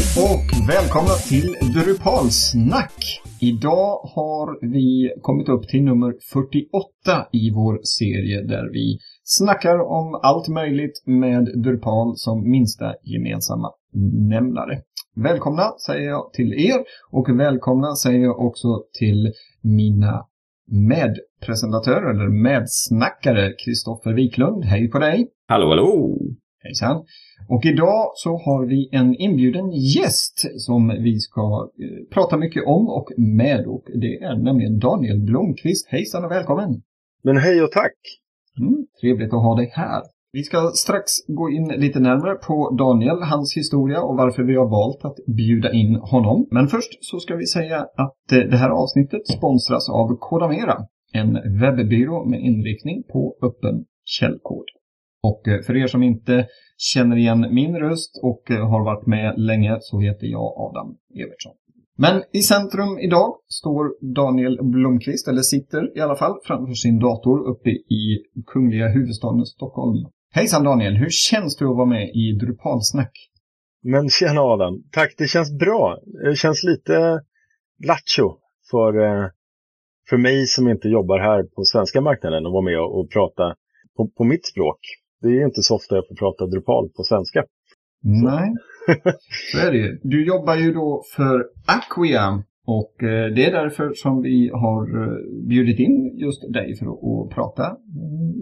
och välkomna till Drupalsnack! Idag har vi kommit upp till nummer 48 i vår serie där vi snackar om allt möjligt med Drupal som minsta gemensamma nämnare. Välkomna säger jag till er och välkomna säger jag också till mina medpresentatörer eller medsnackare Kristoffer Wiklund. Hej på dig! Hallå, hallå! Hejsan! Och idag så har vi en inbjuden gäst som vi ska eh, prata mycket om och med och det är nämligen Daniel Blomqvist. Hejsan och välkommen! Men hej och tack! Mm, trevligt att ha dig här. Vi ska strax gå in lite närmare på Daniel, hans historia och varför vi har valt att bjuda in honom. Men först så ska vi säga att eh, det här avsnittet sponsras av Kodamera, en webbyrå med inriktning på öppen källkod. Och eh, för er som inte känner igen min röst och eh, har varit med länge så heter jag Adam Evertsson. Men i centrum idag står Daniel Blomqvist, eller sitter i alla fall, framför sin dator uppe i kungliga huvudstaden Stockholm. Hejsan Daniel, hur känns det att vara med i Drupalsnack? Men tjena Adam, tack det känns bra. Det känns lite lattjo för, eh, för mig som inte jobbar här på svenska marknaden och vara med och prata på, på mitt språk. Det är inte så ofta jag får prata Drupal på svenska. Nej, så är det ju. Du jobbar ju då för Acquia och eh, det är därför som vi har eh, bjudit in just dig för att prata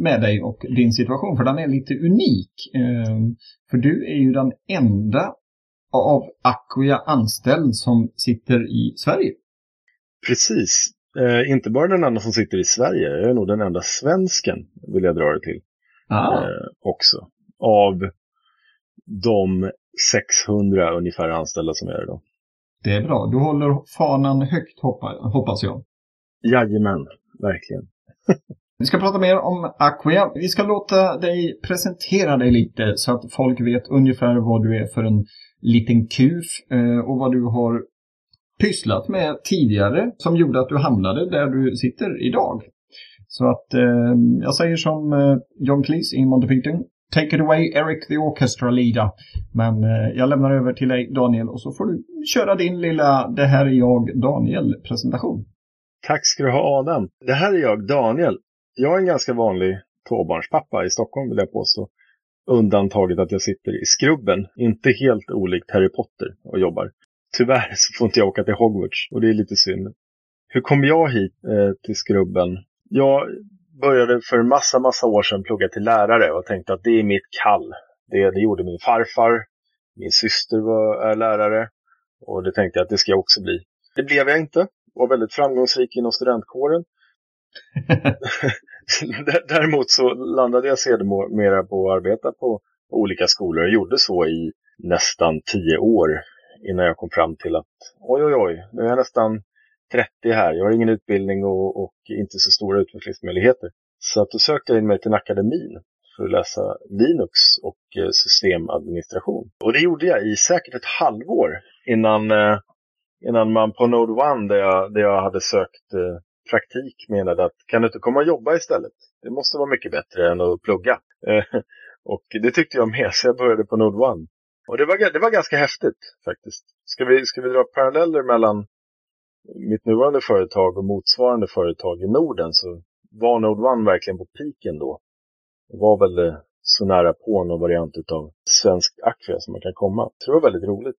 med dig och din situation. För den är lite unik. Ehm, för du är ju den enda av Acquia anställd som sitter i Sverige. Precis. Eh, inte bara den enda som sitter i Sverige, jag är nog den enda svensken, vill jag dra det till. Ah. Eh, också. Av de 600 ungefär anställda som är då. Det är bra. Du håller fanan högt hoppas jag. Jajamän, verkligen. Vi ska prata mer om Aquia. Vi ska låta dig presentera dig lite så att folk vet ungefär vad du är för en liten kuf eh, och vad du har pysslat med tidigare som gjorde att du hamnade där du sitter idag. Så att eh, jag säger som eh, John Cleese i Monty Python. Take it away Eric the Orchestra Leader. Men eh, jag lämnar över till dig Daniel och så får du köra din lilla Det här är jag Daniel presentation. Tack ska du ha Adam. Det här är jag Daniel. Jag är en ganska vanlig tvåbarnspappa i Stockholm vill jag påstå. Undantaget att jag sitter i skrubben, inte helt olikt Harry Potter och jobbar. Tyvärr så får inte jag åka till Hogwarts och det är lite synd. Hur kom jag hit eh, till skrubben? Jag började för massa, massa år sedan plugga till lärare och tänkte att det är mitt kall. Det, det gjorde min farfar. Min syster var, är lärare och det tänkte jag att det ska jag också bli. Det blev jag inte. Var väldigt framgångsrik inom studentkåren. Däremot så landade jag sedermera på att arbeta på olika skolor och gjorde så i nästan tio år innan jag kom fram till att oj, oj, oj, nu är jag nästan 30 här. Jag har ingen utbildning och, och inte så stora utvecklingsmöjligheter. Så att då sökte jag in mig till akademin för att läsa Linux och eh, systemadministration. Och det gjorde jag i säkert ett halvår innan, eh, innan man på Node One där jag, där jag hade sökt eh, praktik menade att kan du inte komma och jobba istället? Det måste vara mycket bättre än att plugga. och det tyckte jag med så jag började på Node One. Och det var, det var ganska häftigt faktiskt. Ska vi, ska vi dra paralleller mellan mitt nuvarande företag och motsvarande företag i Norden så var Node One verkligen på piken då. Det var väl så nära på någon variant av svensk Acquia som man kan komma. Så det var väldigt roligt.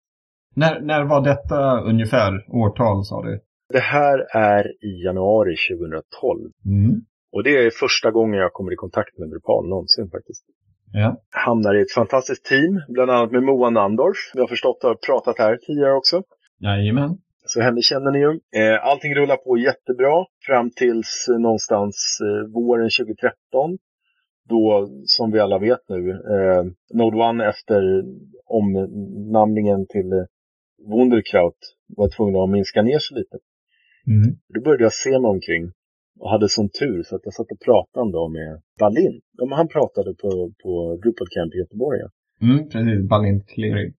När, när var detta ungefär årtal sa du? Det här är i januari 2012. Mm. Och det är första gången jag kommer i kontakt med Drupal någonsin faktiskt. Ja. Hamnar i ett fantastiskt team, bland annat med Moa Nandorf. Vi har förstått och pratat här tidigare också. Jajamän. Så henne känner ni ju. Eh, allting rullar på jättebra fram tills någonstans eh, våren 2013. Då, som vi alla vet nu, eh, Node One efter omnamningen till eh, Wunderkraut var tvungen att minska ner sig lite. Mm. Då började jag se mig omkring och hade sån tur så att jag satt och pratade då med Balin. Ja, han pratade på, på Drupal Camp i Göteborg. Ja. Mm, precis, Balint Cleary.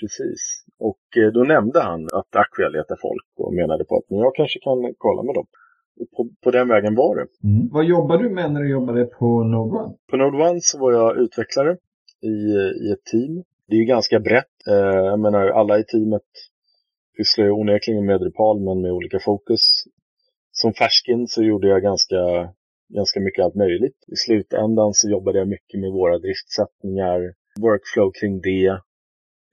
Precis. Och eh, då nämnde han att Acquia letar folk och menade på att men jag kanske kan kolla med dem. Och på, på den vägen var det. Mm. Vad jobbar du med när du jobbade på Node One? På Node One så var jag utvecklare i, i ett team det är ju ganska brett. Eh, jag menar, alla i teamet pysslar ju onekligen med Drupal, men med olika fokus. Som färsking så gjorde jag ganska, ganska mycket allt möjligt. I slutändan så jobbade jag mycket med våra driftsättningar, workflow kring det,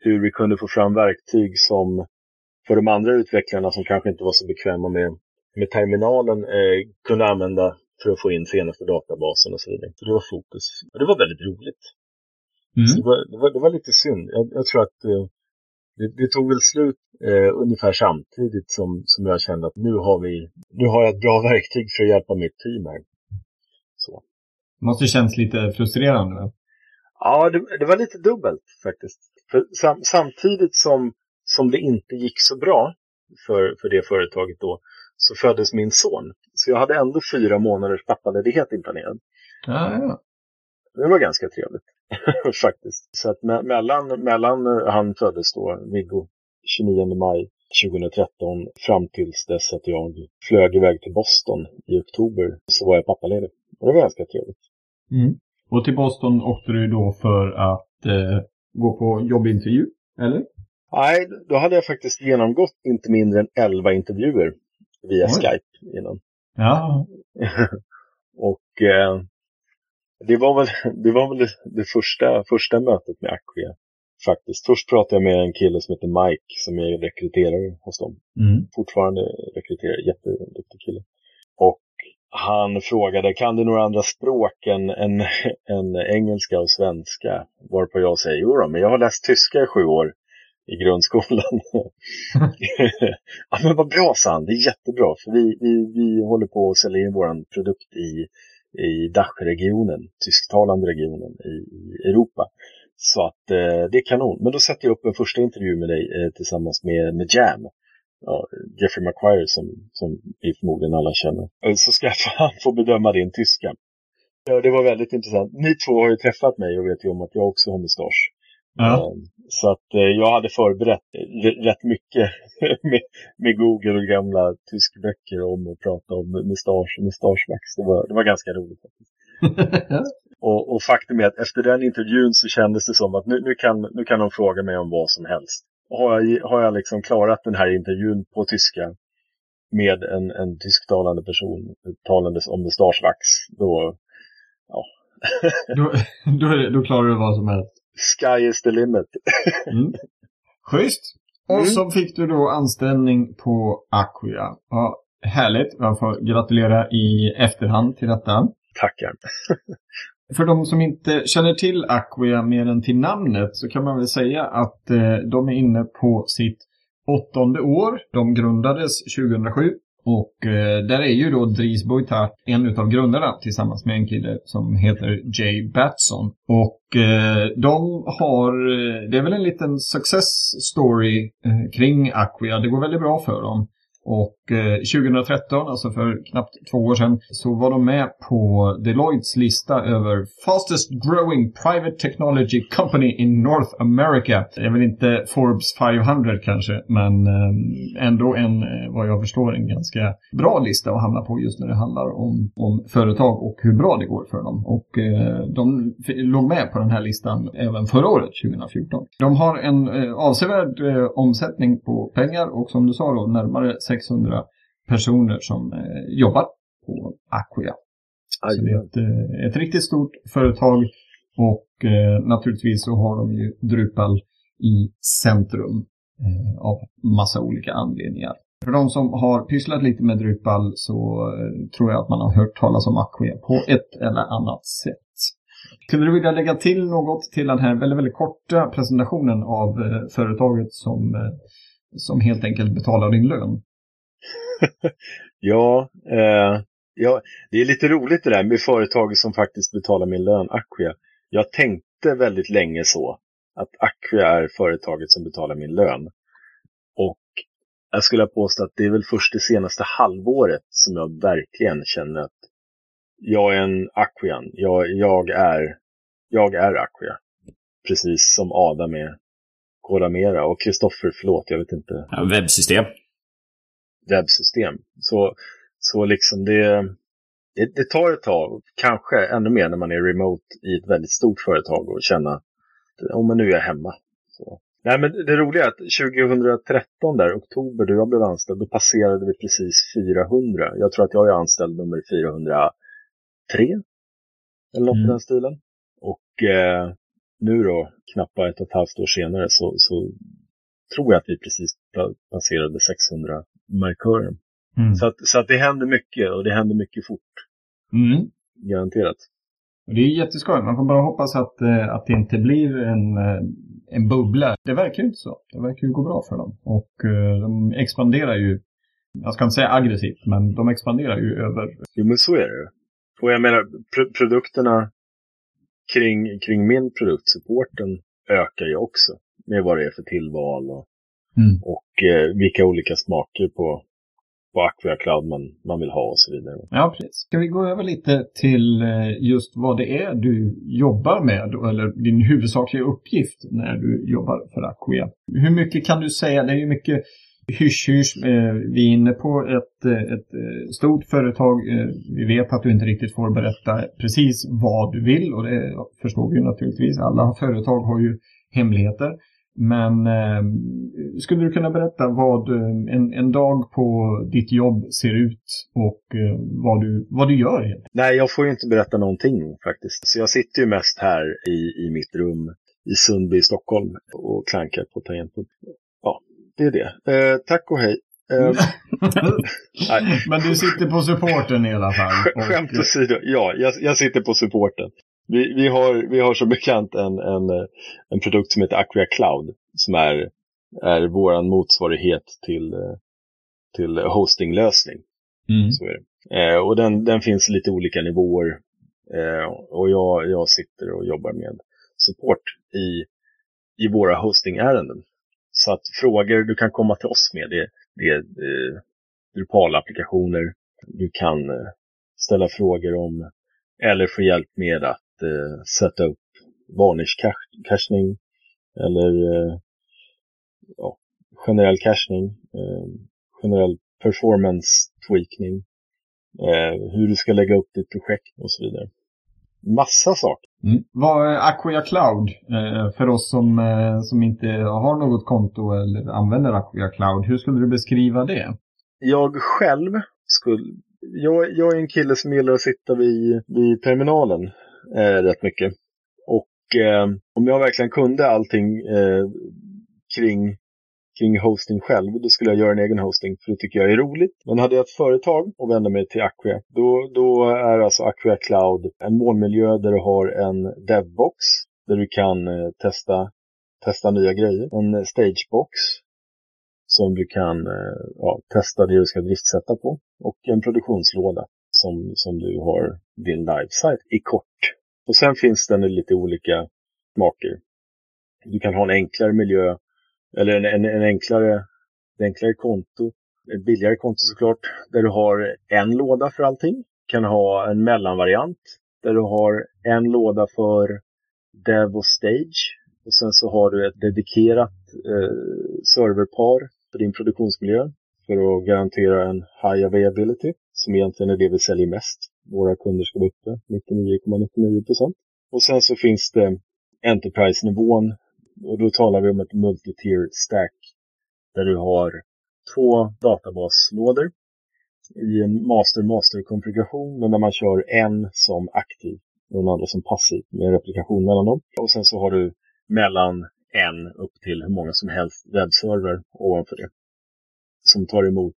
hur vi kunde få fram verktyg som för de andra utvecklarna som kanske inte var så bekväma med, med terminalen eh, kunde använda för att få in senaste databasen och så vidare. Så det var fokus. Och det var väldigt roligt. Mm. Det, var, det, var, det, var, lite synd. Jag, jag tror att eh, det, det, tog väl slut eh, ungefär samtidigt som, som jag kände att nu har, vi, nu har jag ett bra verktyg för att hjälpa mitt team här. Så. Det måste känns lite frustrerande. Ja, det, det, var lite dubbelt faktiskt. För sam, samtidigt som, som det inte gick så bra för, för det företaget då så föddes min son. Så jag hade ändå fyra månaders pappaledighet inplanerad. Ja, ja. Det var ganska trevligt faktiskt. Så att me mellan, mellan eh, han föddes då, Viggo, 29 maj 2013 fram tills dess att jag flög iväg till Boston i oktober så var jag pappaledig. Och det var ganska trevligt. Mm. Och till Boston åkte du då för att eh, gå på jobbintervju, eller? Nej, då hade jag faktiskt genomgått inte mindre än 11 intervjuer via Oj. Skype innan. Ja. och eh, det var väl, det, var väl det, första, första mötet med Acquia. Faktiskt. Först pratade jag med en kille som heter Mike som är rekryterare hos dem. Mm. Fortfarande rekryterare, jätteduktig kille. Och han frågade, kan du några andra språk än, än, än engelska och svenska? Varpå jag säger, jo då, men jag har läst tyska i sju år i grundskolan. ja men vad bra sa han, det är jättebra för vi, vi, vi håller på att sälja in vår produkt i, i Dachregionen, tysktalande regionen i, i Europa. Så att eh, det är kanon. Men då sätter jag upp en första intervju med dig eh, tillsammans med, med Jam. Ja, Jeffrey McQuire som, som vi förmodligen alla känner. Eh, så ska han få bedöma din tyska. Ja, det var väldigt intressant. Ni två har ju träffat mig och vet ju om att jag också har mustasch. Ja. Ehm, så att eh, jag hade förberett rätt mycket med, med Google och gamla tyskböcker om att prata om mustasch och mustaschvax. Det var, det var ganska roligt faktiskt. och, och, faktum är att efter den intervjun så kändes det som att nu, nu, kan, nu kan de fråga mig om vad som helst. Har jag, har jag liksom klarat den här intervjun på tyska med en, en tysktalande person talandes om mustaschvax, då, ja. då, då, då klarar du vad som helst. Sky is the limit. mm. Schysst. Och mm. så fick du då anställning på Acquia. Ja, härligt. Jag får gratulera i efterhand till detta. Tackar. För de som inte känner till Aquia mer än till namnet så kan man väl säga att eh, de är inne på sitt åttonde år. De grundades 2007 och eh, där är ju då Dries Boitart en av grundarna tillsammans med en kille som heter Jay Batson. Och eh, de har, eh, det är väl en liten success story eh, kring Aquia, Det går väldigt bra för dem. Och eh, 2013, alltså för knappt två år sedan, så var de med på Deloittes lista över Fastest Growing Private Technology Company in North America. Det är väl inte Forbes 500 kanske, men eh, ändå en, eh, vad jag förstår, en ganska bra lista att hamna på just när det handlar om, om företag och hur bra det går för dem. Och eh, de låg med på den här listan även förra året, 2014. De har en avsevärd omsättning på pengar och som du sa då, närmare 600 personer som eh, jobbar på Acquia. Så det är ett, eh, ett riktigt stort företag och eh, naturligtvis så har de ju Drupal i centrum eh, av massa olika anledningar. För de som har pysslat lite med Drupal så eh, tror jag att man har hört talas om Acquia på ett eller annat sätt. Skulle du vilja lägga till något till den här väldigt, väldigt korta presentationen av eh, företaget som, som helt enkelt betalar din lön? ja, eh, ja, det är lite roligt det där med företaget som faktiskt betalar min lön, Acquia. Jag tänkte väldigt länge så, att Acquia är företaget som betalar min lön. Och jag skulle påstå att det är väl först det senaste halvåret som jag verkligen känner att jag är en Acquian. Jag, jag, är, jag är Acquia. Precis som Adam är Kodamera och Kristoffer, förlåt, jag vet inte. Ja, webbsystem webbsystem. Så, så liksom det, det, det, tar ett tag, kanske ännu mer när man är remote i ett väldigt stort företag och känna oh, men nu är jag hemma. Så. Nej, men det roliga är att 2013 där, oktober, då jag blev anställd, då passerade vi precis 400. Jag tror att jag är anställd nummer 403. Eller något mm. i den stilen. Och eh, nu då, knappt ett och ett halvt år senare, så, så tror jag att vi precis passerade 600-markören. Mm. Så, att, så att det händer mycket och det händer mycket fort. Mm. Garanterat. Och det är jätteskoj. Man får bara hoppas att, eh, att det inte blir en, eh, en bubbla. Det verkar ju inte så. Det verkar ju gå bra för dem. Och eh, de expanderar ju, jag ska inte säga aggressivt, men de expanderar ju över... Jo, men så är det. Och jag menar, pr produkterna kring, kring min produkt, supporten, ökar ju också. Med vad det är för tillval och, mm. och eh, vilka olika smaker på, på Aqua Cloud man, man vill ha och så vidare. Ja, precis. Ska vi gå över lite till eh, just vad det är du jobbar med eller din huvudsakliga uppgift när du jobbar för Aquia. Hur mycket kan du säga? Det är ju mycket hysch-hysch. Eh, vi är inne på ett, eh, ett stort företag. Vi vet att du inte riktigt får berätta precis vad du vill och det förstår vi naturligtvis. Alla företag har ju hemligheter. Men eh, skulle du kunna berätta vad eh, en, en dag på ditt jobb ser ut och eh, vad, du, vad du gör? Helt? Nej, jag får ju inte berätta någonting faktiskt. Så jag sitter ju mest här i, i mitt rum i Sundby i Stockholm och klankar på tangentbordet. Ja, det är det. Eh, tack och hej. Eh, Men du sitter på supporten i alla fall. Och... Skämt åsido, ja, jag, jag sitter på supporten. Vi, vi, har, vi har som bekant en, en, en produkt som heter Acquia Cloud som är, är vår motsvarighet till, till hostinglösning. Mm. Så är det. Eh, och den, den finns lite olika nivåer eh, och jag, jag sitter och jobbar med support i, i våra hostingärenden. Så att frågor du kan komma till oss med det, det är eh, Drupal-applikationer. Du kan eh, ställa frågor om eller få hjälp med att eh, sätta upp varnish-cachning eller eh, ja, generell cachning, eh, generell performance-tweakning, eh, hur du ska lägga upp ditt projekt och så vidare. Massa saker. Mm. Vad är Aquia Cloud? Eh, för oss som, eh, som inte har något konto eller använder Aquia Cloud, hur skulle du beskriva det? Jag själv skulle... Jag, jag är en kille som gillar att sitta vid, vid terminalen eh, rätt mycket. Och eh, om jag verkligen kunde allting eh, kring, kring hosting själv, då skulle jag göra en egen hosting, för det tycker jag är roligt. Men hade jag ett företag och vände mig till Acquia, då, då är alltså Acquia Cloud en molnmiljö där du har en devbox, där du kan eh, testa, testa nya grejer. En stagebox som du kan eh, ja, testa det du ska driftsätta på. Och en produktionslåda som, som du har din live i kort. Och sen finns det lite olika smaker. Du kan ha en enklare miljö eller en, en, en enklare, ett enklare konto. Ett billigare konto såklart, där du har en låda för allting. Du kan ha en mellanvariant där du har en låda för Dev och Stage. Och sen så har du ett dedikerat eh, serverpar för din produktionsmiljö för att garantera en high availability som egentligen är det vi säljer mest. Våra kunder ska vara uppe 99,99 procent. Och sen så finns det Enterprise-nivån och då talar vi om ett multi-tier stack där du har två databaslådor i en master-master-konfiguration men där man kör en som aktiv och den andra som passiv med replikation mellan dem. Och sen så har du mellan en upp till hur många som helst webbserver ovanför det som tar emot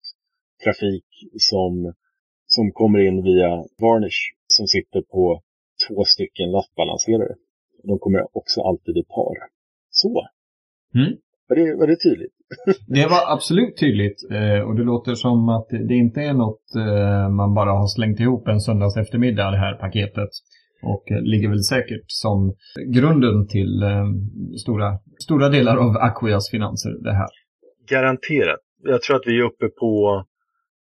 trafik som, som kommer in via Varnish som sitter på två stycken lastbalanserare. De kommer också alltid i par. Så. Mm. Var, det, var det tydligt? det var absolut tydligt eh, och det låter som att det inte är något eh, man bara har slängt ihop en söndags eftermiddag det här paketet. Och eh, ligger väl säkert som grunden till stora, stora delar av Aquias finanser det här. Garanterat jag tror att vi är uppe på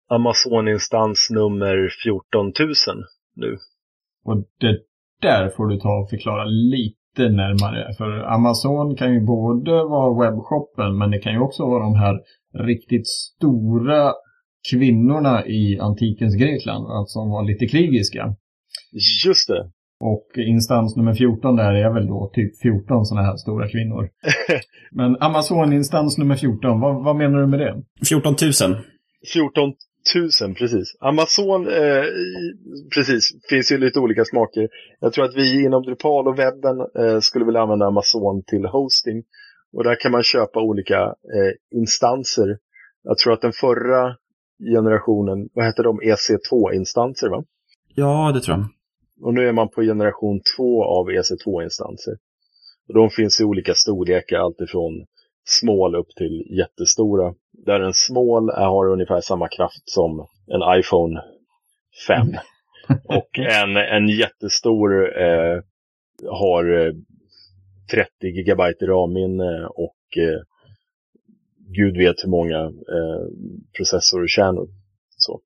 Amazon-instans nummer 14 000 nu. Och det där får du ta och förklara lite närmare. För Amazon kan ju både vara webbshoppen men det kan ju också vara de här riktigt stora kvinnorna i antikens Grekland, alltså som var lite krigiska. Just det. Och instans nummer 14 där är väl då typ 14 sådana här stora kvinnor. Men Amazon-instans nummer 14, vad, vad, menar du med det? 14 000. 14 000, precis. Amazon, eh, precis, finns ju lite olika smaker. Jag tror att vi inom Drupal och webben eh, skulle vilja använda Amazon till hosting. Och där kan man köpa olika eh, instanser. Jag tror att den förra generationen, vad heter de, EC2-instanser va? Ja, det tror jag. Och nu är man på generation två av EC2-instanser. Och de finns i olika storlekar, alltifrån small upp till jättestora. Där en small har ungefär samma kraft som en iPhone 5. Och en, en jättestor eh, har 30 eh, gigabyte RAM-minne och eh, gud vet hur många eh, processorkärnor. Så.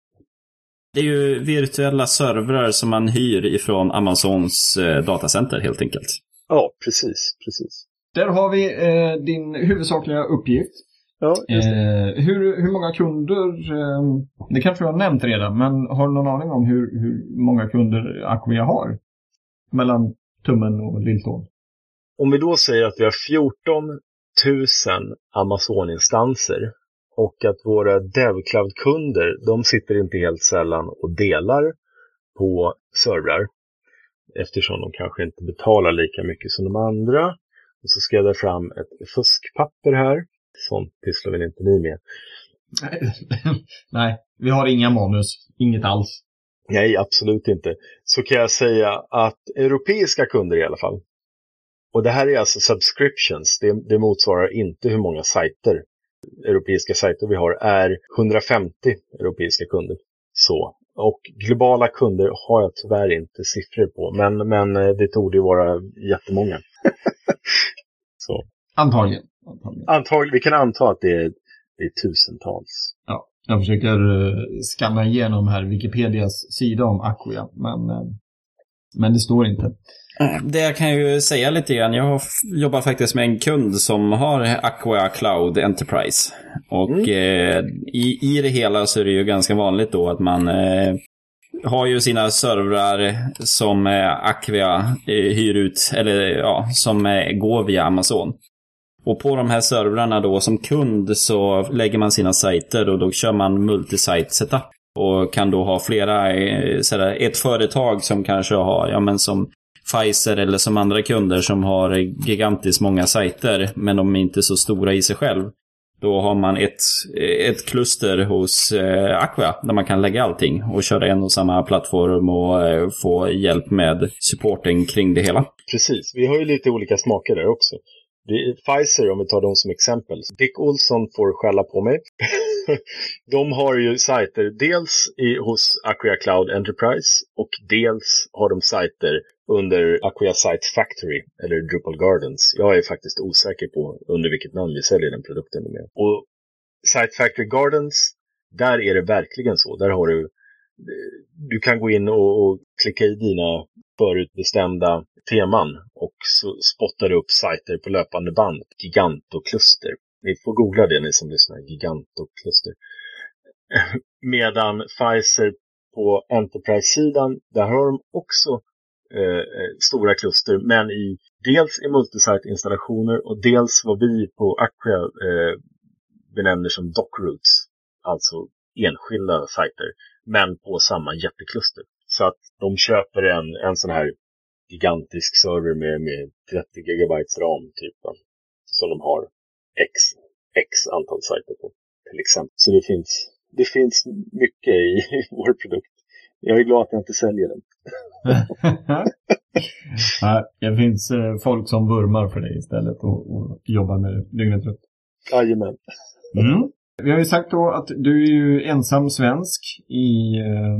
Det är ju virtuella servrar som man hyr ifrån Amazons eh, datacenter helt enkelt. Ja, precis, precis. Där har vi eh, din huvudsakliga uppgift. Ja, just det. Eh, hur, hur många kunder, eh, det kanske jag har nämnt redan, men har du någon aning om hur, hur många kunder Acquia har? Mellan tummen och lilltån. Om vi då säger att vi har 14 000 Amazon-instanser och att våra DevCloud-kunder, de sitter inte helt sällan och delar på servrar eftersom de kanske inte betalar lika mycket som de andra. Och så ska jag fram ett fuskpapper här. Sånt pysslar väl inte ni med? Nej, vi har inga manus. Inget alls. Nej, absolut inte. Så kan jag säga att europeiska kunder i alla fall. Och det här är alltså subscriptions. Det, det motsvarar inte hur många sajter, europeiska sajter vi har, är 150 europeiska kunder. Så. Och globala kunder har jag tyvärr inte siffror på, men, men eh, det torde ju vara jättemånga. Så. Antagligen. Antagligen. Antagligen. Vi kan anta att det är, det är tusentals. Ja, jag försöker uh, skanna igenom här Wikipedias sida om Acquia, men, uh, men det står inte. Det jag kan ju säga lite grann. Jag jobbar faktiskt med en kund som har Aqua Cloud Enterprise. Och mm. eh, i, i det hela så är det ju ganska vanligt då att man eh, har ju sina servrar som eh, Aquia eh, hyr ut, eller ja, som eh, går via Amazon. Och på de här servrarna då som kund så lägger man sina sajter och då kör man multisite setup. Och kan då ha flera, eh, sådär, ett företag som kanske har, ja men som Pfizer eller som andra kunder som har gigantiskt många sajter men de är inte så stora i sig själv. Då har man ett, ett kluster hos eh, Aqua där man kan lägga allting och köra en och samma plattform och eh, få hjälp med supporten kring det hela. Precis, vi har ju lite olika smaker där också. Pfizer, om vi tar dem som exempel. Dick Olsson får skälla på mig. de har ju sajter dels i, hos Acquia Cloud Enterprise och dels har de sajter under Acquia Site Factory eller Drupal Gardens. Jag är faktiskt osäker på under vilket namn vi säljer den produkten med. Och Site Factory Gardens, där är det verkligen så. Där har du du kan gå in och, och klicka i dina förutbestämda teman och så spottar du upp sajter på löpande band. Gigantokluster. Ni får googla det ni som lyssnar. Gigantokluster. Medan Pfizer på Enterprise-sidan, där har de också Eh, eh, stora kluster, men i dels i multisite-installationer och dels vad vi på Acquia eh, benämner som dockroots, alltså enskilda sajter, men på samma jättekluster. Så att de köper en, en sån här gigantisk server med, med 30 gigabytes ram typ, som de har x, x antal sajter på till exempel. Så det finns, det finns mycket i vår produkt. Jag är glad att jag inte säljer den. Nej, det finns eh, folk som vurmar för det istället och, och jobbar med det dygnet runt. Jajamän. Mm. Vi har ju sagt då att du är ju ensam svensk i, eh,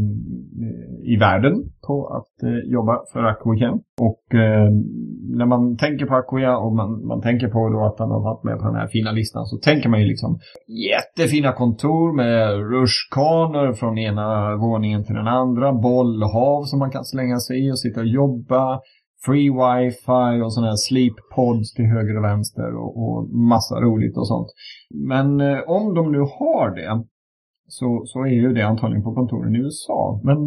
i världen på att eh, jobba för Akoya. Och eh, när man tänker på Akoya och man, man tänker på då att han har varit med på den här fina listan så tänker man ju liksom jättefina kontor med rutschkanor från ena våningen till den andra, bollhav som man kan slänga sig i och sitta och jobba free wifi och sådana här sleep pods till höger och vänster och, och massa roligt och sånt. Men eh, om de nu har det så, så är ju det antagligen på kontoren i USA. Men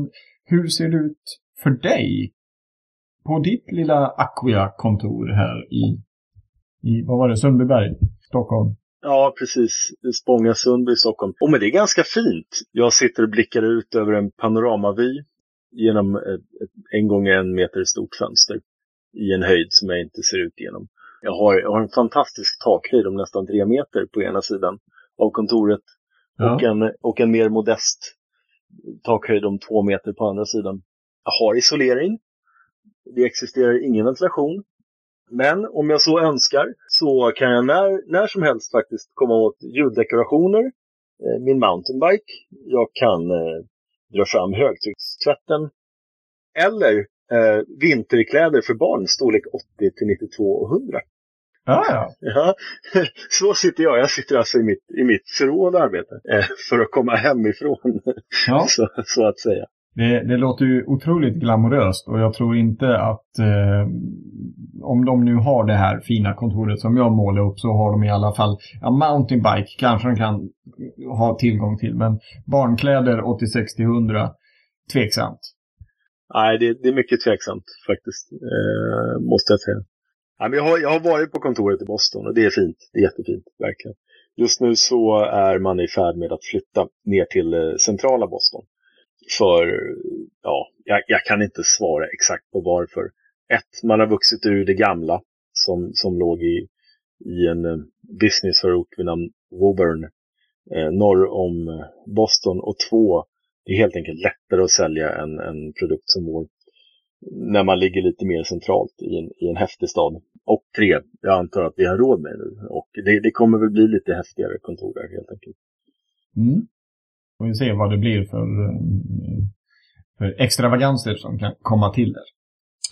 hur ser det ut för dig på ditt lilla Aquia-kontor här i, i, vad var det, Sundbyberg, Stockholm. Ja, precis. Spånga Sundby Stockholm. Och men det är ganska fint. Jag sitter och blickar ut över en panoramavy genom ett, en gånger en meter stort fönster i en höjd som jag inte ser ut genom. Jag har, jag har en fantastisk takhöjd om nästan tre meter på ena sidan av kontoret ja. och, en, och en mer modest takhöjd om två meter på andra sidan. Jag har isolering. Det existerar ingen ventilation. Men om jag så önskar så kan jag när, när som helst faktiskt komma åt ljuddekorationer, eh, min mountainbike, jag kan eh, dra fram högtryckstvätten eller eh, vinterkläder för barn storlek 80 till 92 och 100. Ah, ja. ja. Så sitter jag. Jag sitter alltså i mitt, i mitt förråd och arbetar eh, för att komma hemifrån. Ja. så, så att säga. Det, det, låter ju otroligt glamoröst och jag tror inte att eh, om de nu har det här fina kontoret som jag målar upp så har de i alla fall, ja mountainbike kanske de kan ha tillgång till men barnkläder 80-60-100 tveksamt. Nej, det, det, är mycket tveksamt faktiskt, eh, måste jag säga. Nej, men jag, har, jag har varit på kontoret i Boston och det är fint, det är jättefint, verkligen. Just nu så är man i färd med att flytta ner till eh, centrala Boston. För, ja, jag, jag, kan inte svara exakt på varför. Ett, man har vuxit ur det gamla som, som låg i, i en eh, businessförort vid namn Woburn eh, norr om eh, Boston. Och två, det är helt enkelt lättare att sälja en, en produkt som vår när man ligger lite mer centralt i en, i en häftig stad. Och tre, jag antar att vi har råd med det nu. Och det, det kommer väl bli lite häftigare kontor där helt enkelt. Mm. Får vi se vad det blir för, för extravaganser som kan komma till där.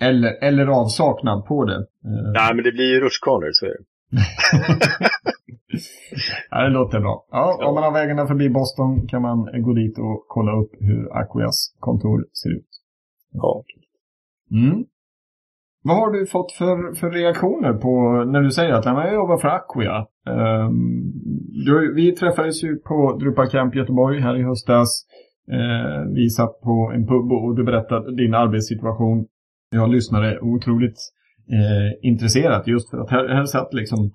Eller, eller avsaknad på det. Eh. Nej, men det blir ju rutschkanor, så är det. ja, det låter bra. Ja, ja, Om man har vägarna förbi Boston kan man gå dit och kolla upp hur Aquias kontor ser ut. Ja. Mm. Vad har du fått för, för reaktioner på när du säger att jag jobbar för Aquia? Um, du, vi träffades ju på Drupal Camp Göteborg här i höstas. Uh, vi satt på en pub och du berättade din arbetssituation. Jag lyssnade otroligt uh, intresserat just för att här, här satt liksom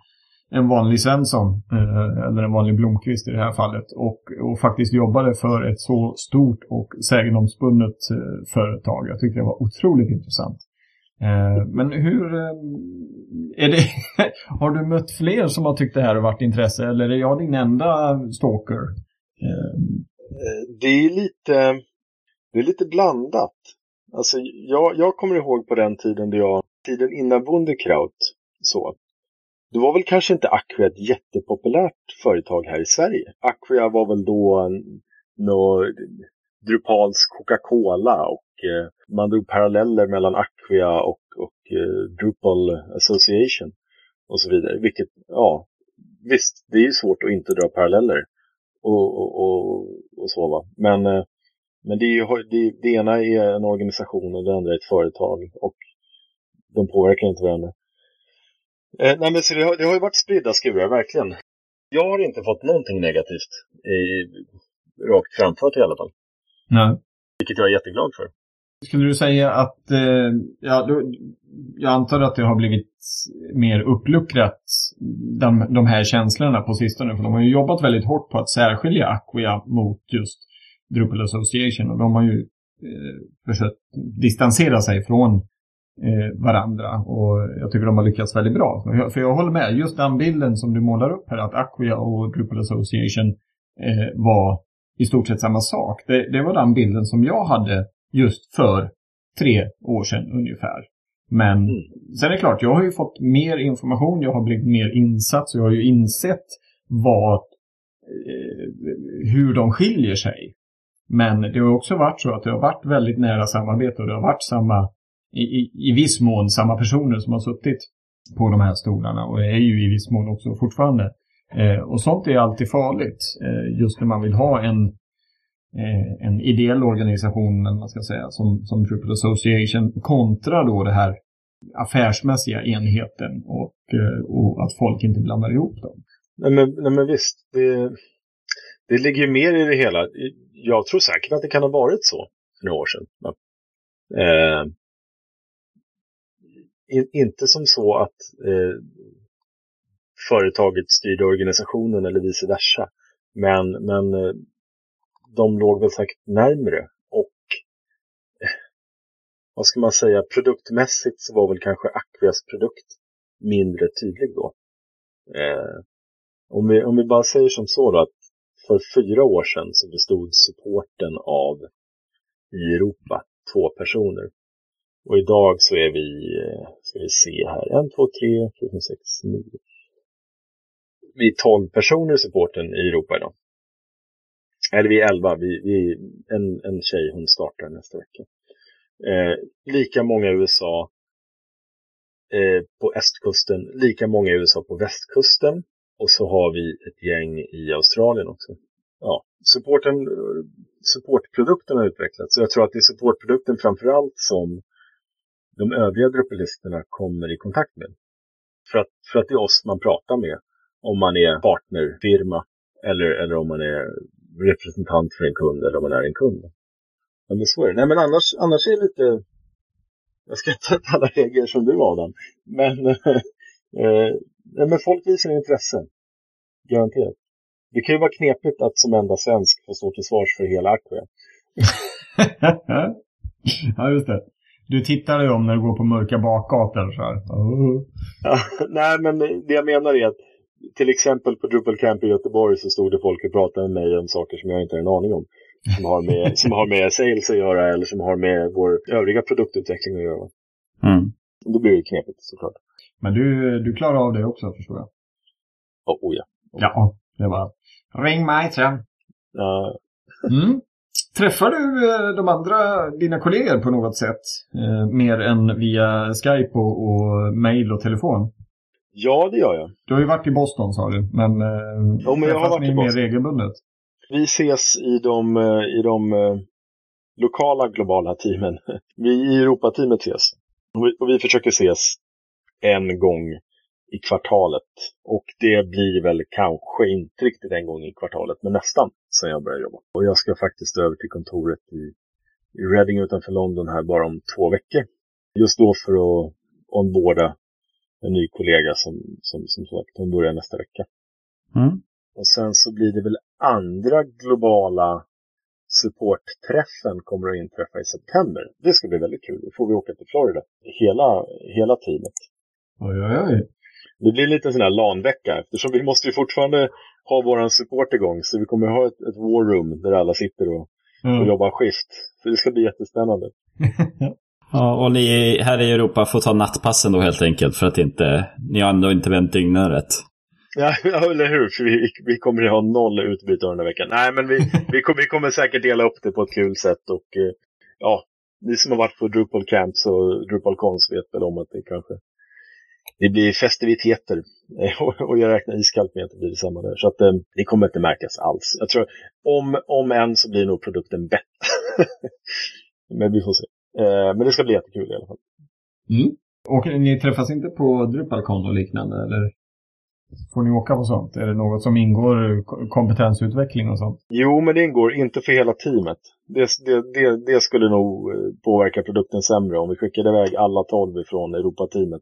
en vanlig Svensson, eh, eller en vanlig Blomqvist i det här fallet, och, och faktiskt jobbade för ett så stort och sägenomspunnet eh, företag. Jag tyckte det var otroligt intressant. Eh, men hur... Eh, är det, har du mött fler som har tyckt det här har varit intresse eller är jag din enda stalker? Eh, det är lite, det är lite blandat. Alltså, jag, jag kommer ihåg på den tiden då jag, tiden innan Wunderkraut, så. Det var väl kanske inte Aqua, ett jättepopulärt företag här i Sverige. Aqua var väl då no, Drupals Coca-Cola och eh, man drog paralleller mellan Acquia och, och eh, Drupal Association och så vidare. Vilket, ja, visst, det är ju svårt att inte dra paralleller och, och, och, och så va. Men, eh, men det, är, det, det ena är en organisation och det andra är ett företag och de påverkar inte varandra. Eh, nej men så det har, det har ju varit spridda skurar, verkligen. Jag har inte fått någonting negativt i, rakt framfört i alla fall. Nej. Vilket jag är jätteglad för. Skulle du säga att, eh, ja, du, jag antar att det har blivit mer uppluckrat, de, de här känslorna på sistone. För de har ju jobbat väldigt hårt på att särskilja Aquia mot just Drupal Association. Och de har ju eh, försökt distansera sig från eh, varandra. Och jag tycker de har lyckats väldigt bra. För jag, för jag håller med, just den bilden som du målar upp här, att Aquia och Drupal Association eh, var i stort sett samma sak. Det, det var den bilden som jag hade just för tre år sedan ungefär. Men mm. sen är det klart, jag har ju fått mer information, jag har blivit mer insatt, så jag har ju insett vad, eh, hur de skiljer sig. Men det har också varit så att det har varit väldigt nära samarbete och det har varit samma, i, i, i viss mån samma personer som har suttit på de här stolarna och är ju i viss mån också fortfarande. Eh, och sånt är alltid farligt, eh, just när man vill ha en eh, en ideell organisation, man ska säga, som, som Triple Association kontra då det här affärsmässiga enheten och, eh, och att folk inte blandar ihop dem. Nej men, nej, men visst, det, det ligger ju mer i det hela. Jag tror säkert att det kan ha varit så för några år sedan. Men, eh, in, inte som så att eh, företaget styrde organisationen eller vice versa. Men, men eh, de låg väl säkert närmre och eh, vad ska man säga, produktmässigt så var väl kanske Aquias produkt mindre tydlig då. Eh, om, vi, om vi bara säger som så då att för fyra år sedan så bestod supporten av i Europa två personer. Och idag så är vi, eh, ska vi se här, en, två, tre, fyra, sex, nio. Vi är tolv personer i supporten i Europa idag. Eller vi är elva, vi, vi, en, en tjej hon startar nästa vecka. Eh, lika många i USA eh, på östkusten, lika många i USA på västkusten. Och så har vi ett gäng i Australien också. Ja, supporten, supportprodukten har utvecklats. Så jag tror att det är supportprodukten framförallt som de övriga druppelisterna kommer i kontakt med. För att, för att det är oss man pratar med. Om man är partnerfirma eller, eller om man är representant för en kund eller om man är en kund. Men så är det. Nej, men annars, annars är det lite... Jag ska inte ta alla regler som du Adam. Men, eh, men folk visar intresse. Garanterat. Det kan ju vara knepigt att som enda svensk få stå till svars för hela Aquia. ja, just det. Du tittar dig om när du går på mörka bakgator så här. Uh. Ja, nej, men det jag menar är att till exempel på Drupal Camp i Göteborg så stod det folk och pratade med mig om saker som jag inte har en aning om. Som har med, som har med sales att göra eller som har med vår övriga produktutveckling att göra. Mm. Då blir det knepigt såklart. Men du, du klarar av det också förstår jag? Oh, oh ja. Oh. Ja, det var Ring mig sen. Ja. Mm. Träffar du eh, de andra, dina kollegor på något sätt? Eh, mer än via Skype och, och mail och telefon? Ja, det gör jag. Du har ju varit i Boston sa du, men, eh, jo, men jag har varit ni mer regelbundet? Vi ses i de, eh, i de eh, lokala globala teamen. Vi i Europateamet ses. Och vi, och vi försöker ses en gång i kvartalet. Och det blir väl kanske inte riktigt en gång i kvartalet, men nästan sen jag började jobba. Och jag ska faktiskt över till kontoret i, i Reading utanför London här bara om två veckor. Just då för att onboarda en ny kollega som, som, som sagt, hon börjar nästa vecka. Mm. Och sen så blir det väl andra globala supportträffen kommer att inträffa i september. Det ska bli väldigt kul. Då får vi åka till Florida. Hela, hela teamet. Oj, oj, oj. Det blir lite sån här LAN-vecka eftersom vi måste ju fortfarande ha våran support igång. Så vi kommer ha ett, ett war room där alla sitter och, mm. och jobbar skift. Så det ska bli jättespännande. ja, och ni här i Europa får ta nattpassen då helt enkelt för att inte, ni har ändå inte vänt dygnen rätt. Ja, eller hur? För vi, vi kommer att ha noll utbyte den här veckan. Nej, men vi, vi, kommer, vi kommer säkert dela upp det på ett kul sätt. Och eh, ja, ni som har varit på Drupal Camps och Drupal Cons vet väl om att det kanske det blir festiviteter. Eh, och jag räknar iskallt med att det blir detsamma där. Så att eh, det kommer inte märkas alls. Jag tror om, om än så blir nog produkten bättre. men vi får se. Eh, men det ska bli jättekul i alla fall. Mm. Och ni träffas inte på DrupalCon och liknande eller? Får ni åka på sånt? Är det något som ingår kompetensutveckling och sånt? Jo, men det ingår inte för hela teamet. Det, det, det, det skulle nog eh, påverka produkten sämre om vi skickade iväg alla tolv ifrån Europateamet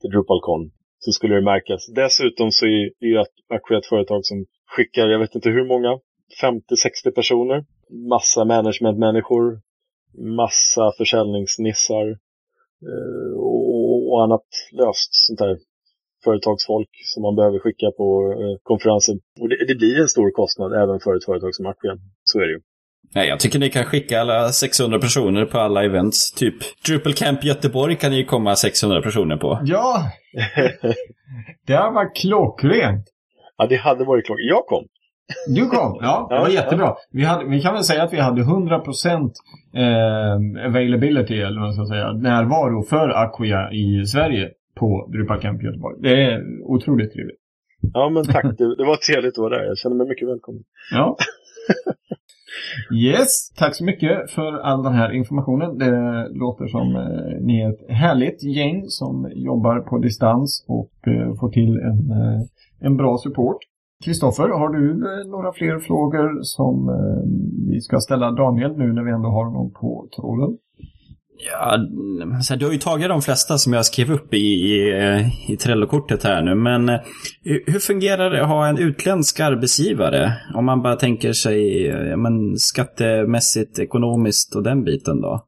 till DrupalCon. Så skulle det märkas. Dessutom så är ju Acquia ett företag som skickar, jag vet inte hur många, 50-60 personer. Massa managementmänniskor, massa försäljningsnissar eh, och, och annat löst sånt här företagsfolk som man behöver skicka på eh, konferenser. Och det, det, blir en stor kostnad även för ett företag som Acquia. Så är det ju. Nej, jag tycker ni kan skicka alla 600 personer på alla events. Typ Drupal Camp Göteborg kan ni komma 600 personer på. Ja! det har varit klockrent. Ja, det hade varit klockrent. Jag kom. Du kom, ja. Det var jättebra. Vi, hade, vi kan väl säga att vi hade 100% eh, availability, eller vad man ska säga, närvaro för Acquia i Sverige på Drupal Camp Göteborg. Det är otroligt trevligt. Ja, men tack. Det, det var trevligt att vara där. Jag känner mig mycket välkommen. Ja. Yes, tack så mycket för all den här informationen. Det låter som eh, ni är ett härligt gäng som jobbar på distans och eh, får till en, eh, en bra support. Kristoffer, har du eh, några fler frågor som eh, vi ska ställa Daniel nu när vi ändå har honom på tråden? Ja, du har ju tagit de flesta som jag skrev upp i, i, i Trello-kortet här nu, men eh, hur fungerar det att ha en utländsk arbetsgivare? Om man bara tänker sig ja, men, skattemässigt, ekonomiskt och den biten då?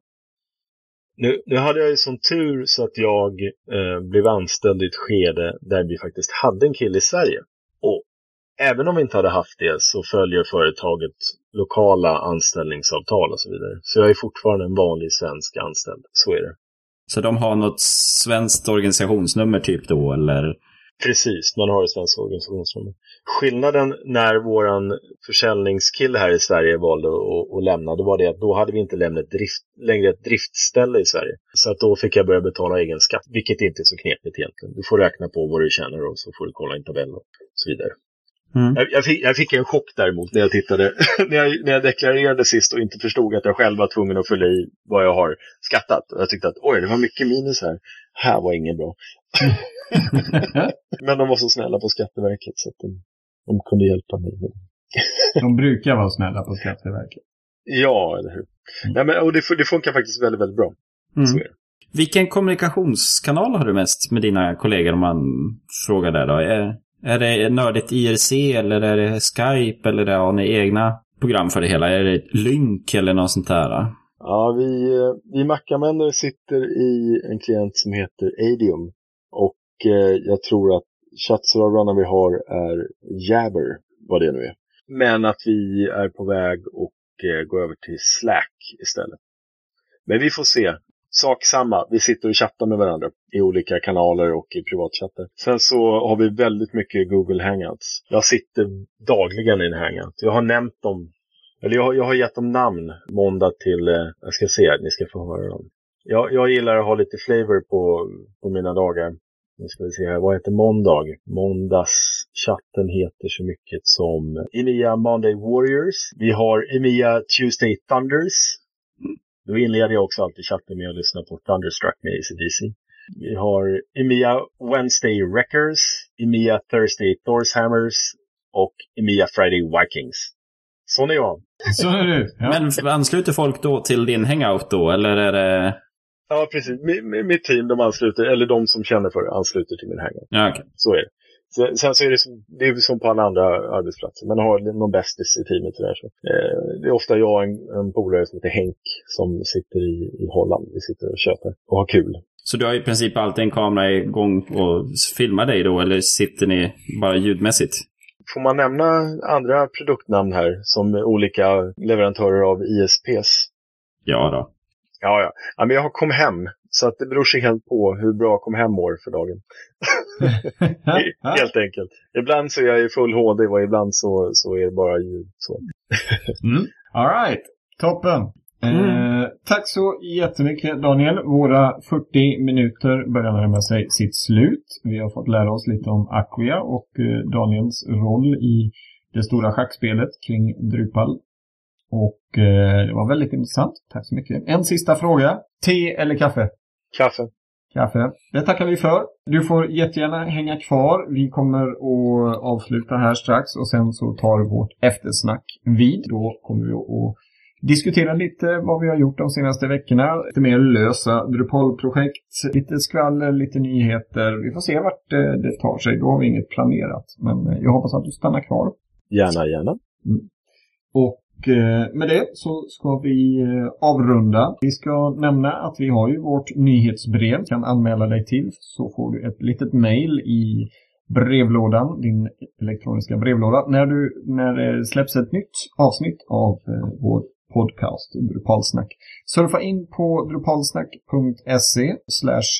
Nu, nu hade jag ju sån tur så att jag eh, blev anställd i ett skede där vi faktiskt hade en kille i Sverige. Och även om vi inte hade haft det så följer företaget lokala anställningsavtal och så vidare. Så jag är fortfarande en vanlig svensk anställd. Så är det. Så de har något svenskt organisationsnummer typ då, eller? Precis, man har ett svenskt organisationsnummer. Skillnaden när våran försäljningskille här i Sverige valde att, att lämna, det var det att då hade vi inte lämnat drift, längre ett driftställe i Sverige. Så att då fick jag börja betala egen skatt, vilket inte är så knepigt egentligen. Du får räkna på vad du tjänar och så får du kolla en tabell och så vidare. Mm. Jag, jag, fick, jag, fick, en chock däremot när jag tittade, när, jag, när jag deklarerade sist och inte förstod att jag själv var tvungen att fylla i vad jag har skattat. Och jag tyckte att oj, det var mycket minus här. Här var inget bra. Men de var så snälla på Skatteverket så att de, de kunde hjälpa mig. de brukar vara snälla på Skatteverket. Ja, eller hur. Mm. Nej, men, och det, det funkar faktiskt väldigt, väldigt bra. Mm. Vilken kommunikationskanal har du mest med dina kollegor om man frågar där då? Är, är det nördigt IRC eller är det Skype eller har ni egna program för det hela? Är det Lynk eller något sånt där? Ja, vi, eh, vi Mackamänner sitter i en klient som heter Adium. Och eh, jag tror att chattservrarna vi har är Jabber, vad det nu är. Men att vi är på väg att eh, gå över till Slack istället. Men vi får se sak samma. Vi sitter och chattar med varandra i olika kanaler och i privatchatter. Sen så har vi väldigt mycket Google Hangouts. Jag sitter dagligen i en Hangout. Jag har nämnt dem, eller jag har, jag har gett dem namn måndag till, eh, jag ska se, ni ska få höra dem. Jag, jag gillar att ha lite flavor på, på mina dagar. Nu ska vi se här, vad heter måndag? Måndagschatten heter så mycket som Emia Monday Warriors. Vi har Emia Tuesday Thunders. Då inleder jag också alltid chatten med att lyssna på Thunderstruck med ACDC. Vi har EMEA Wednesday Wreckers, EMEA Thursday Thor's Hammers och EMEA Friday Vikings. Sån är jag. Så är du. Ja. Men ansluter folk då till din hangout då, eller är det... Ja, precis. Mitt team, de ansluter, eller de som känner för det, ansluter till min hangout. Ja, okay. Så är det. Sen så är det, som, det är som på alla andra arbetsplatser. Man har någon bästis i teamet. Där, så. Eh, det är ofta jag och en, en polare som heter Henk som sitter i, i Holland. Vi sitter och tjötar och har kul. Så du har i princip alltid en kamera igång och filmar dig då, eller sitter ni bara ljudmässigt? Får man nämna andra produktnamn här som olika leverantörer av ISPs? Ja då. Ja, ja. ja men jag har kom hem så att det beror sig helt på hur bra kom hem mår för dagen. helt enkelt. Ibland så är jag i full HD och ibland så, så är det bara ljud. Så. mm. All right. Toppen. Mm. Eh, tack så jättemycket Daniel. Våra 40 minuter börjar närma sig sitt slut. Vi har fått lära oss lite om Acquia och eh, Daniels roll i det stora schackspelet kring Drupal. Och eh, det var väldigt intressant. Tack så mycket. En sista fråga. Te eller kaffe? Kaffe. Kaffe. Det tackar vi för. Du får jättegärna hänga kvar. Vi kommer att avsluta här strax och sen så tar vårt eftersnack vid. Då kommer vi att diskutera lite vad vi har gjort de senaste veckorna. Lite mer lösa Drupal-projekt, lite skvaller, lite nyheter. Vi får se vart eh, det tar sig. Då har vi inget planerat. Men eh, jag hoppas att du stannar kvar. Gärna, gärna. Mm. Och Eh, med det så ska vi eh, avrunda. Vi ska nämna att vi har ju vårt nyhetsbrev. Du kan anmäla dig till så får du ett litet mail i brevlådan, din elektroniska brevlåda, när, du, när det släpps ett nytt avsnitt av eh, vår podcast Drupalsnack. Surfa in på drupalsnack.se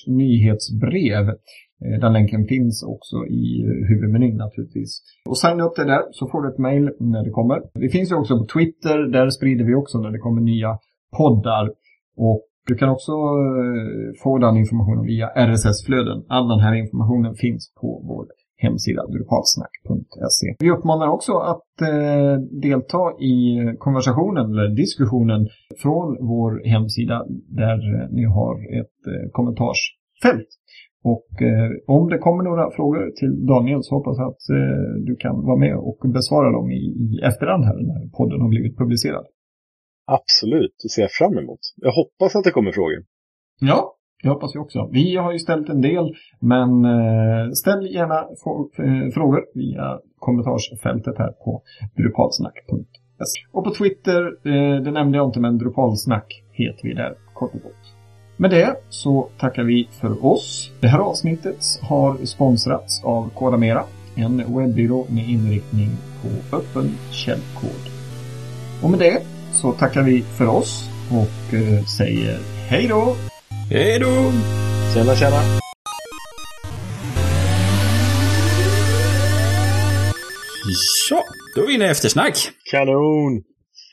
nyhetsbrev eh, den länken finns också i huvudmenyn naturligtvis. Och signa upp dig där så får du ett mail när det kommer. Vi finns ju också på Twitter, där sprider vi också när det kommer nya poddar. Och du kan också eh, få den informationen via RSS-flöden. All den här informationen finns på vår hemsida drupalsnack.se. Vi uppmanar också att eh, delta i konversationen eller diskussionen från vår hemsida där ni har ett eh, kommentarsfält. Och eh, om det kommer några frågor till Daniel så hoppas jag att eh, du kan vara med och besvara dem i, i efterhand här när podden har blivit publicerad. Absolut, det ser jag fram emot. Jag hoppas att det kommer frågor. Ja, det hoppas vi också. Vi har ju ställt en del, men eh, ställ gärna eh, frågor via kommentarsfältet här på drupalsnack.se. Och på Twitter, eh, det nämnde jag inte, men Drupalsnack heter vi där kort och gott. Med det så tackar vi för oss. Det här avsnittet har sponsrats av Kodamera, en webbyrå med inriktning på öppen källkod. Och med det så tackar vi för oss och säger hej då! Hej då! Tjena, tjena! Ja, då är vi inne i eftersnack. Kanon!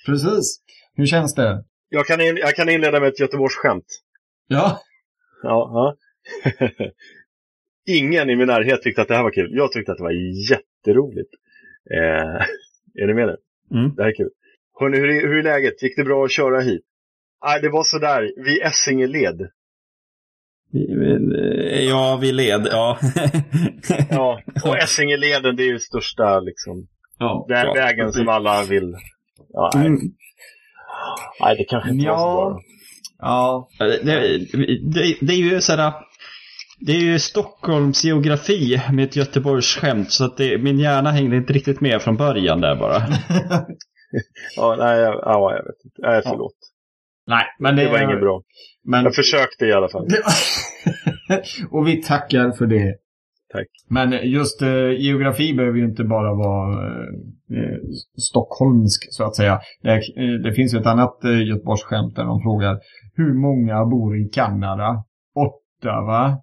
Precis. Hur känns det? Jag kan, in, jag kan inleda med ett Göteborgsskämt. Ja. Ja, ja. Ingen i min närhet tyckte att det här var kul. Jag tyckte att det var jätteroligt. Eh, är ni med nu? Mm. Det här är kul. Hörrni, hur, är- hur är läget? Gick det bra att köra hit? Nej, det var sådär. Vi Essingeled. Ja, vi led. Ja. Ja, och Essingeleden det är ju största liksom, Ja. den Ja, vägen som alla vill. Ja, nej. Mm. nej, det kanske inte var så Ja. bra. Ja. Det, det, det är ju sådär... Det är ju Stockholms geografi med ett Göteborgsskämt så att det, min hjärna hängde inte riktigt med från början där bara. Ja, nej, jag, ja, jag vet inte. Nej, förlåt. Nej, men det, Det var inget bra. Men... Jag försökte i alla fall. och vi tackar för det. Tack. Men just eh, geografi behöver ju inte bara vara eh, stockholmsk så att säga. Det, eh, det finns ju ett annat eh, Göteborgsskämt där de frågar hur många bor i Kanada? Åtta va?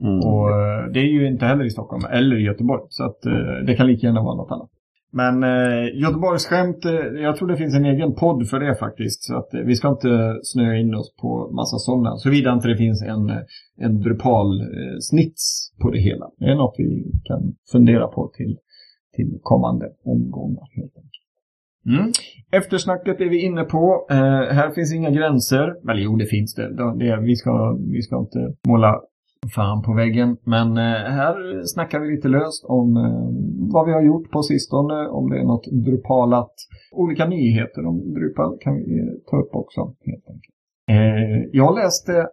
Mm. Och eh, det är ju inte heller i Stockholm eller i Göteborg. Så att eh, det kan lika gärna vara något annat. Men eh, Göteborgsskämt, eh, jag tror det finns en egen podd för det faktiskt. Så att eh, vi ska inte snöa in oss på massa sådana. Såvida inte det finns en, eh, en drupal eh, på det hela. Det är något vi kan fundera på till, till kommande omgångar helt enkelt. Mm. Eftersnacket är vi inne på. Eh, här finns inga gränser. Eller jo, det finns det. det, det vi, ska, vi ska inte måla fan på väggen. Men eh, här snackar vi lite löst om eh, vad vi har gjort på sistone. Om det är något drupalat. Olika nyheter om Drupal kan vi eh, ta upp också helt enkelt. Jag läste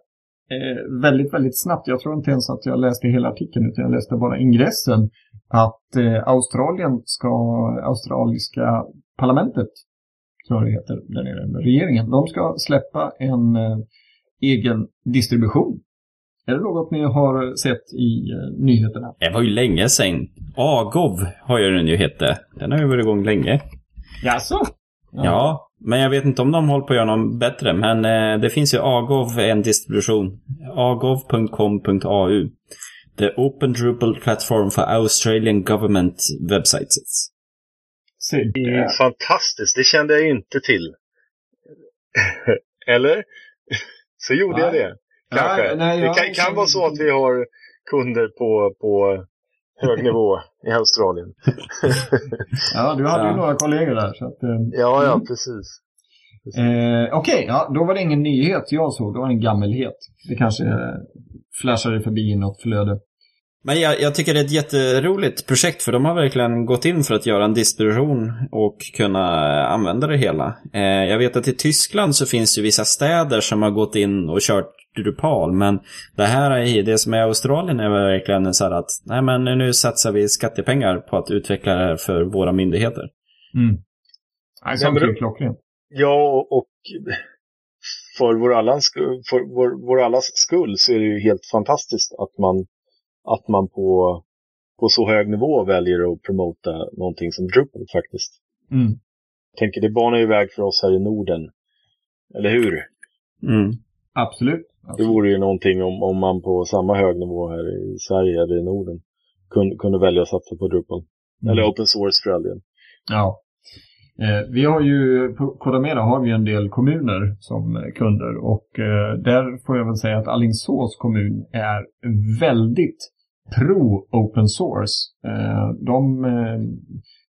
väldigt, väldigt snabbt. Jag tror inte ens att jag läste hela artikeln utan jag läste bara ingressen. Att Australien ska, australiska parlamentet, tror jag det heter där nere, regeringen, de ska släppa en egen distribution. Är det något ni har sett i eh, nyheterna? Det var ju länge sedan. Agov har ju den ju hette. Den har ju varit igång länge. Jaså? Ja. men jag vet inte om de håller på att göra något bättre. Men eh, det finns ju Agov, en distribution. agov.com.au. The Open Drupal Platform for Australian Government Websites. Det är ju fantastiskt. Det kände jag inte till. Eller? Så gjorde jag Nej. det. Kanske. Ja, nej, det jag kan, kan vara så att till vi har kunder på, på hög nivå i Australien. Ja, du hade ju Ja. några kollegor där. Så att, eh, Ja, ja, Mm. precis. Eh, Okej, ja, då var det ingen nyhet jag såg. Det var en gammelhet. Det kanske eh, flashade förbi i något flöde. Men jag, jag tycker det är ett jätteroligt projekt för de har verkligen gått in för att göra en distribution och kunna använda det hela. Eh, jag vet att i Tyskland så finns det ju vissa städer som har gått in och kört Drupal, men det här är det som är i Australien är verkligen så här att nej men nu satsar vi skattepengar på att utveckla det här för våra myndigheter. Mm. Nej, ju klockrent. Ja, och för vår, allans, skull- för vår, vår allas skull så är det ju helt fantastiskt att man, att man på, på så hög nivå väljer att promota någonting som Drupal faktiskt. Mm. Jag tänker det banar ju väg för oss här i Norden. Eller hur? Mm. Absolut. Det vore ju någonting om, om man på samma hög nivå här i Sverige eller i Norden kunde, kunde välja att satsa på Drupal. Mm. Eller open source för all del. Ja. Eh, vi har ju, på Kodamera har vi en del kommuner som kunder och eh, där får jag väl säga att Alingsås kommun är väldigt pro open source. Eh, de, eh,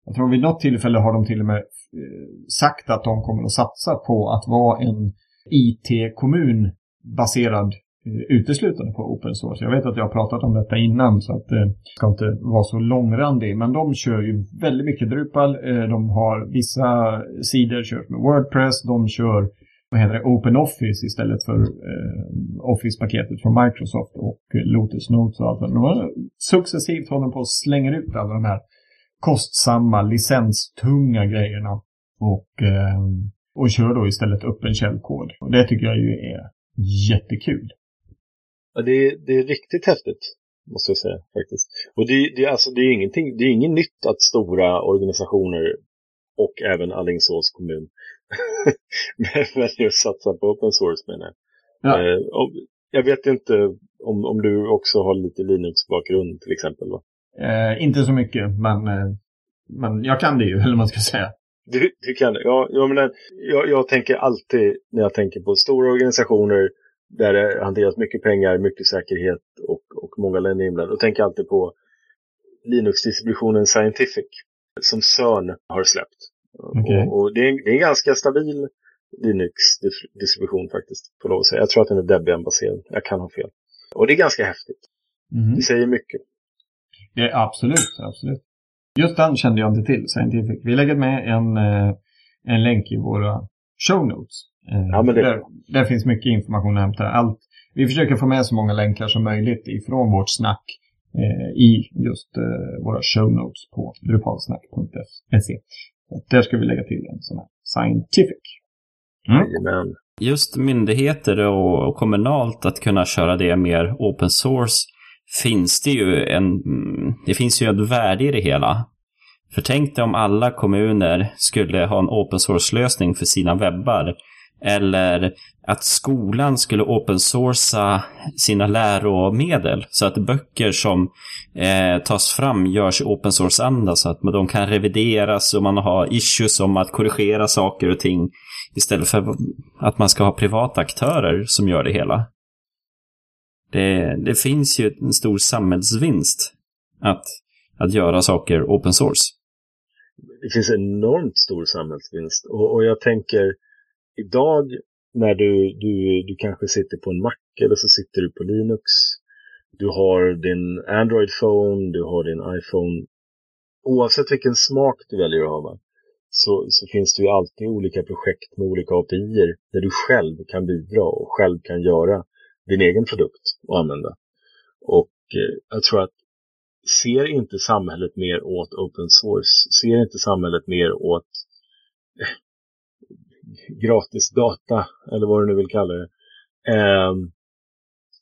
jag tror vid något tillfälle har de till och med eh, sagt att de kommer att satsa på att vara en IT-kommun baserad eh, uteslutande på open source. Jag vet att jag har pratat om detta innan så att eh, det ska inte vara så långrandig. Men de kör ju väldigt mycket Drupal. Eh, de har vissa sidor kört med Wordpress. De kör vad heter det, Open Office istället för eh, Office-paketet från Microsoft och Lotus Notes och allt. De har successivt håller på att slänga ut alla de här kostsamma, licenstunga grejerna. Och, eh, och kör då istället öppen källkod. Och det tycker jag ju är jättekul. Ja, det, är, det är riktigt häftigt, måste jag säga faktiskt. Och det, det, alltså, det är ingenting, det är inget nytt att stora organisationer och även Alingsås kommun väljer att satsa på open source menar jag. Ja. Eh, jag vet inte om, om du också har lite Linux-bakgrund till exempel? Va? Eh, inte så mycket, men, eh, men jag kan det ju, eller man ska säga. Du, du kan? Ja, jag, menar, jag, jag tänker alltid när jag tänker på stora organisationer där det hanteras mycket pengar, mycket säkerhet och, och många länder inblandade. Då tänker jag alltid på Linux-distributionen Scientific som CERN har släppt. Okay. Och, och det, är, det är en ganska stabil Linux-distribution faktiskt, på lov att säga. Jag tror att den är Debian-baserad. Jag kan ha fel. Och det är ganska häftigt. Mm. Det säger mycket. Det absolut, absolut. Just den kände jag inte till, Scientific. Vi lägger med en, eh, en länk i våra show notes. Eh, ja, men det... där, där finns mycket information att hämta. Allt, vi försöker få med så många länkar som möjligt ifrån vårt snack eh, i just eh, våra show notes på drupalsnack.se. Där ska vi lägga till en sån här scientific. Mm. Just myndigheter och kommunalt att kunna köra det mer open source finns det ju en, det finns ju ett värde i det hela. För tänk dig om alla kommuner skulle ha en open source-lösning för sina webbar. Eller att skolan skulle open sourca sina läromedel. Så att böcker som eh, tas fram görs i open source-anda. Så att de kan revideras och man har issues om att korrigera saker och ting. Istället för att man ska ha privata aktörer som gör det hela. Det, det finns ju en stor samhällsvinst att, att göra saker open source. Det finns enormt stor samhällsvinst och, och jag tänker idag när du, du, du kanske sitter på en Mac eller så sitter du på Linux. Du har din Android phone, du har din iPhone. Oavsett vilken smak du väljer att ha så, så finns det ju alltid olika projekt med olika API där du själv kan bidra och själv kan göra din egen produkt att använda. Och eh, jag tror att ser inte samhället mer åt open source, ser inte samhället mer åt eh, gratis data, eller vad du nu vill kalla det, eh,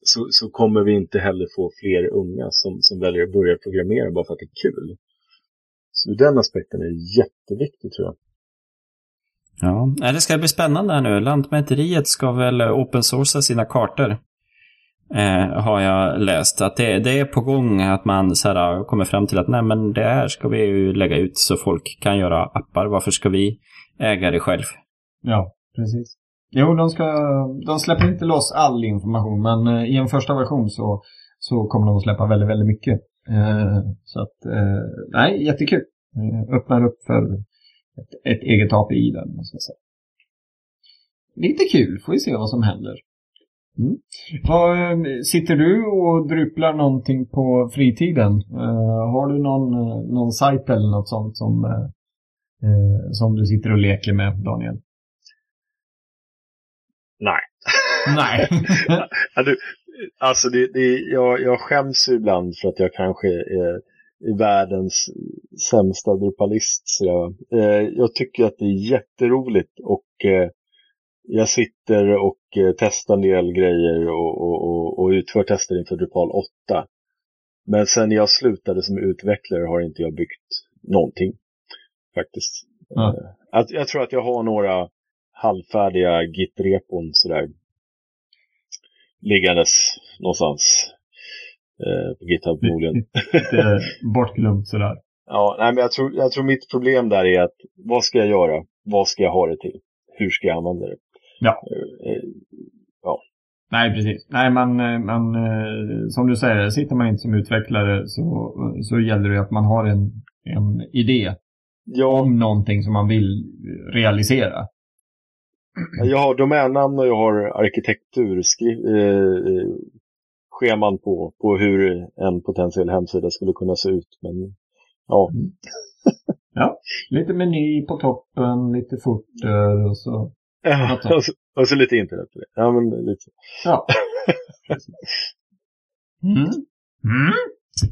så, så kommer vi inte heller få fler unga som, som väljer att börja programmera bara för att det är kul. Så den aspekten är jätteviktig tror jag. Ja, det ska bli spännande här nu. Lantmäteriet ska väl open sourca sina kartor eh, har jag läst. Att det, det, är på gång att man så här, kommer fram till att nej men det här ska vi ju lägga ut så folk kan göra appar. Varför ska vi äga det själv? Ja, precis. Jo, de, ska, de släpper inte loss all information men eh, i en första version så, så kommer de att släppa väldigt, väldigt mycket. Eh, så att, eh, nej, jättekul. Eh, öppnar upp för ett, ett eget API där, måste jag säga. Lite kul, får vi se vad som händer. Mm. Vad, eh, sitter du och drypplar någonting på fritiden? Uh, har du någon, uh, någon sajt eller något sånt som, uh, som du sitter och leker med, Daniel? Nej. Nej. alltså, det, det, jag, jag skäms ibland för att jag kanske är i världens sämsta drupalist. jag tycker att det är jätteroligt och jag sitter och eh, testar en del grejer och, och, och, och utför tester inför Drupal 8. Men sen jag slutade som utvecklare har inte jag byggt någonting. Faktiskt. Mm. Jag, jag, tror att jag har några halvfärdiga Git-repon sådär. Liggandes någonstans. Eh, på GitHub förmodligen. Lite bortglömt sådär. Ja, nej, men jag tror, jag tror mitt problem där är att vad ska jag göra? Vad ska jag ha det till? Hur ska jag använda det? Ja. Eh, ja. Nej, precis. Nej, man, eh, man, eh, som du säger, sitter man inte som utvecklare så, så gäller det att man har en, en idé ja. om någonting som man vill realisera. Jag har domännamn och jag har arkitektur, eh, på, på hur en potentiell hemsida skulle kunna se ut. Men ja. Mm. ja, lite meny på toppen, lite footer och så Ja, och så, och så lite internet. Ja, men lite. Ja. mm. Mm.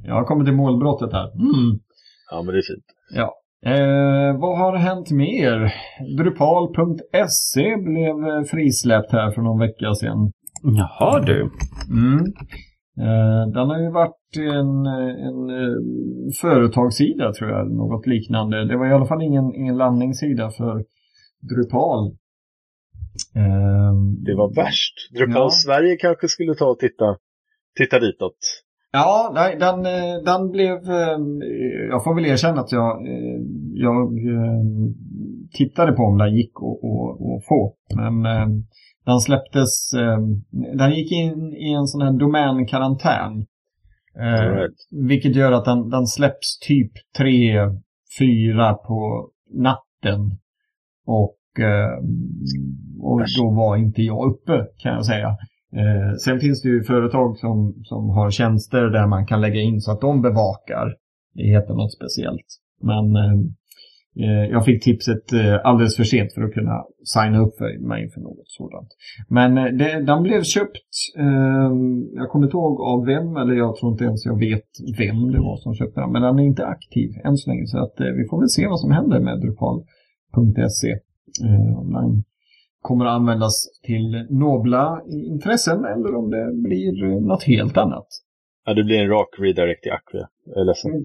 Jag har kommit till målbrottet här. Mm. Ja, men det är fint. Ja. Eh, vad har hänt mer? Drupal.se blev eh, frisläppt här för någon vecka sedan. Jaha du. Mm. Eh, den har ju varit en, en, en företagssida tror jag, något liknande. Det var i alla fall ingen, ingen landningssida för Drupal. Eh, det var värst. Drupal ja. Sverige kanske skulle ta och titta, titta ditåt. Ja, nej, den, den blev... Jag får väl erkänna att jag, jag tittade på om den gick att få. Men den släpptes... Den gick in i en sån här domänkarantän. Right. Vilket gör att den, den släpps typ tre, fyra på natten. Och, Eh, och då var inte jag uppe kan jag säga. Eh, sen finns det ju företag som, som har tjänster där man kan lägga in så att de bevakar. Det heter något speciellt. Men eh, jag fick tipset alldeles för sent för att kunna signa upp för mig för något sådant. Men det, den blev köpt, ehm, jag kommer inte ihåg av vem, eller jag tror inte ens jag vet vem det var som köpte den. Men den är inte aktiv än så länge så att vi får väl se vad som händer med Drupal.se. Eh, kommer att användas till nobla intressen eller om det blir något helt annat. Ja, det blir en rak redirect i Acquia. Jag är ledsen.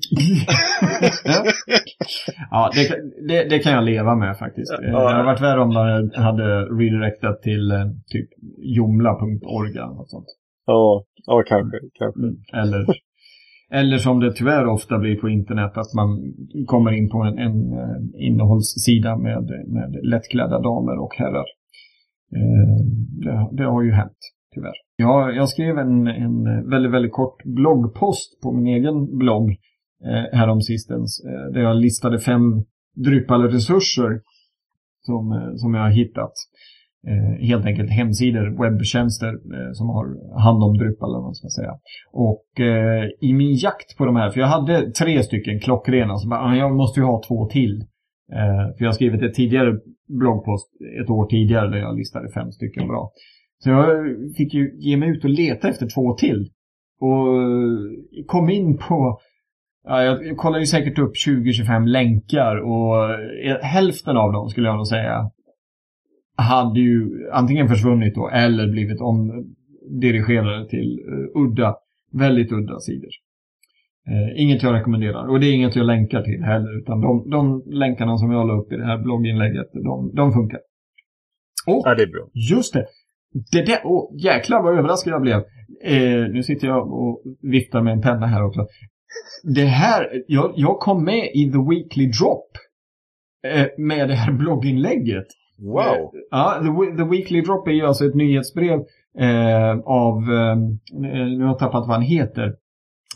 ja, det, det, det, kan jag leva med faktiskt. Ja. Det hade varit värre om de hade redirectat till eh, typ jomla.org eller något sånt. Ja, ja kanske. kanske. Mm. Eller, eller som det tyvärr ofta blir på internet att man kommer in på en, en eh, innehållssida med, med lättklädda damer och herrar. Eh, det, det, har ju hänt, tyvärr. Jag, jag skrev en, en väldigt, väldigt kort bloggpost på min egen blogg eh, häromsistens. Eh, där jag listade fem Drupal-resurser som, eh, som jag har hittat. Eh, helt enkelt hemsidor, webbtjänster eh, som har hand om Drupal eller vad man ska säga. Och eh, i min jakt på de här, för jag hade tre stycken klockrena, så bara, ah, jag måste ju ha två till. Eh, för jag har skrivit ett tidigare bloggpost ett år tidigare där jag listade fem stycken bra. Så jag fick ju ge mig ut och leta efter två till. Och eh, kom in på Ja, jag kollar ju säkert upp 20-25 länkar och eh, hälften av dem skulle jag nog säga hade ju antingen försvunnit då eller blivit omdirigerade till uh, udda, väldigt udda sidor. Eh, inget jag rekommenderar och det är inget jag länkar till heller utan de, de länkarna som jag la upp i det här blogginlägget, de, de funkar. Och, ja, det är bra. Just det! Det där, oh, jäklar vad överraskad jag blev. Eh, nu sitter jag och viftar med en penna här också. Det här, jag, jag kom med i The Weekly Drop eh, med det här blogginlägget. Wow! Eh, ja, The, The, Weekly Drop är ju alltså ett nyhetsbrev eh, av, eh, eh, nu har jag tappat vad han heter,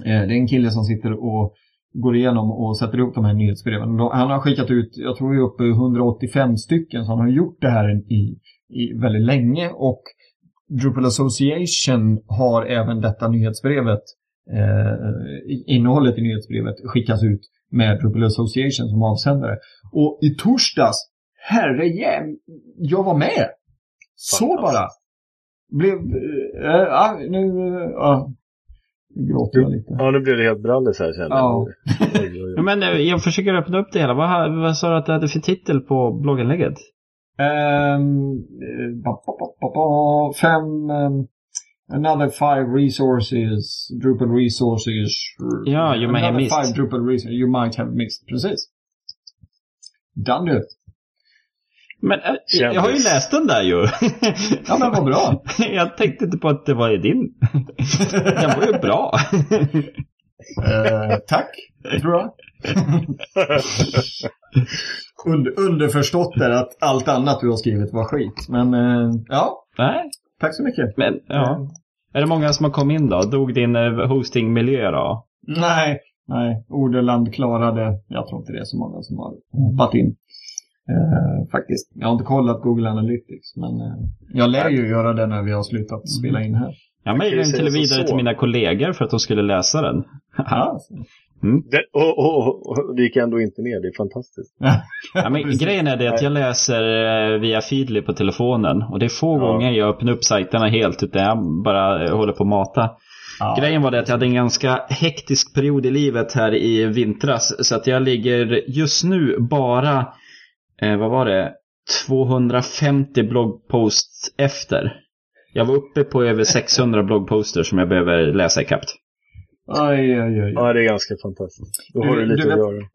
Eh, det är en kille som sitter och går igenom och sätter ihop de här nyhetsbreven. Han har skickat ut, jag tror vi är uppe i 185 stycken, så han har gjort det här i, i väldigt länge och Drupal Association har även detta nyhetsbrevet, eh, innehållet i nyhetsbrevet skickas ut med Drupal Association som avsändare. Och i torsdags, herre jäm, jag var med! Så bara! Blev, äh, äh, nu, äh, gråter jag lite. Ja, nu blev det helt brallis här känner jag. Ja. Men jag försöker öppna upp det hela. Vad, vad sa du att du hade för titel på blogginlägget? Um, fem... Um, another five resources, Drupal resources. Ja, you may have missed. five Drupal resources you might have missed. Precis. Done du. Men äh, jag har ju läst den där ju. ja men vad bra. jag tänkte inte på att det var din. den var ju bra. uh, tack, tror jag. Und, underförstått är att allt annat du har skrivit var skit. Men uh, ja, Nej. tack så mycket. Men, ja. Är det många som har kommit in då? Dog din hostingmiljö då? Nej, nej. Ordeland klarade, jag tror inte det är så många som har hoppat in. Eh, faktiskt. Jag har inte kollat Google Analytics, men eh, jag lär ju göra det när vi har slutat mm. spela in här. Jag mejlade den till vidare till mina kollegor för att de skulle läsa den. ja, Mm. Det, och, och, och, det gick ändå inte ner, det är fantastiskt. ja, men grejen är det att jag läser eh, via Feedly på telefonen. Och det är få ja. gånger jag öppnar upp sajterna helt, utan jag bara håller på att mata. Ja. Grejen var det att jag hade en ganska hektisk period i livet här i vintras. Så att jag ligger just nu bara, eh, vad var det, 250 bloggposts efter. Jag var uppe på över 600 bloggposter som jag behöver läsa ikapp. Aj, aj, aj. Ja, det är ganska fantastiskt. Då har du, du lite du att göra.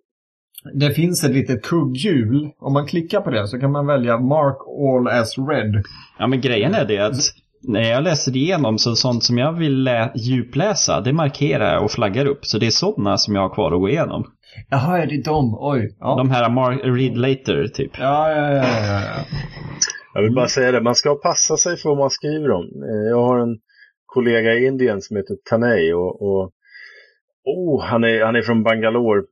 Det finns ett litet kugghjul. Om man klickar på det så kan man välja Mark All as Red. Ja, men grejen är det att när jag läser igenom så sånt som jag vill djupläsa, det markerar jag och flaggar upp. Så det är sådana som jag har kvar att gå igenom. Jaha, är det de? Oj. Ja. De här mark read later, typ. Ja, ja, ja, ja, ja. Jag vill bara säga det, man ska passa sig för vad man skriver om. Eh, jag har en kollega i Indien som heter Tanay och, och oh, han, är, han är från Bangalore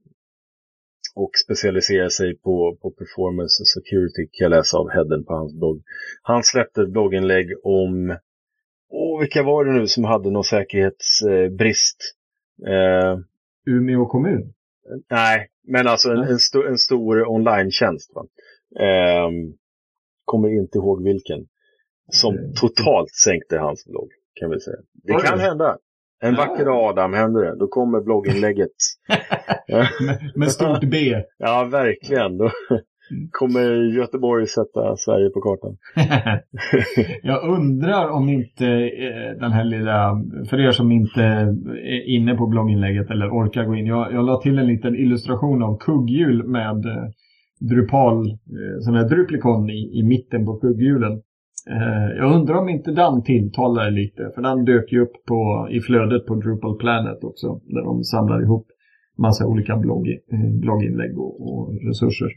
och specialiserar sig på, på performance och security kan jag läsa av headen på hans blogg. Han släppte ett blogginlägg om, åh, vilka var det nu som hade någon säkerhetsbrist? Eh, Umeå kommun? Nej, men alltså en, en, sto, en stor online-tjänst. Eh, kommer inte ihåg vilken. Som mm. totalt sänkte hans blogg, kan vi säga. Det Oj. kan hända. En ja. vacker dag Adam händer det. Då kommer blogginlägget. med, med stort B. Ja, verkligen. Då kommer Göteborg sätta Sverige på kartan. jag undrar om inte eh, den här lilla, för er som inte är inne på blogginlägget eller orkar gå in. Jag, jag la till en liten illustration av kugghjul med eh, Drupal, eh, sån här Druplikon i, i mitten på kugghjulen. Jag undrar om inte den tilltalar lite, för den dök ju upp på, i flödet på Drupal Planet också, där de samlar ihop massa olika blogg, blogginlägg och, och resurser.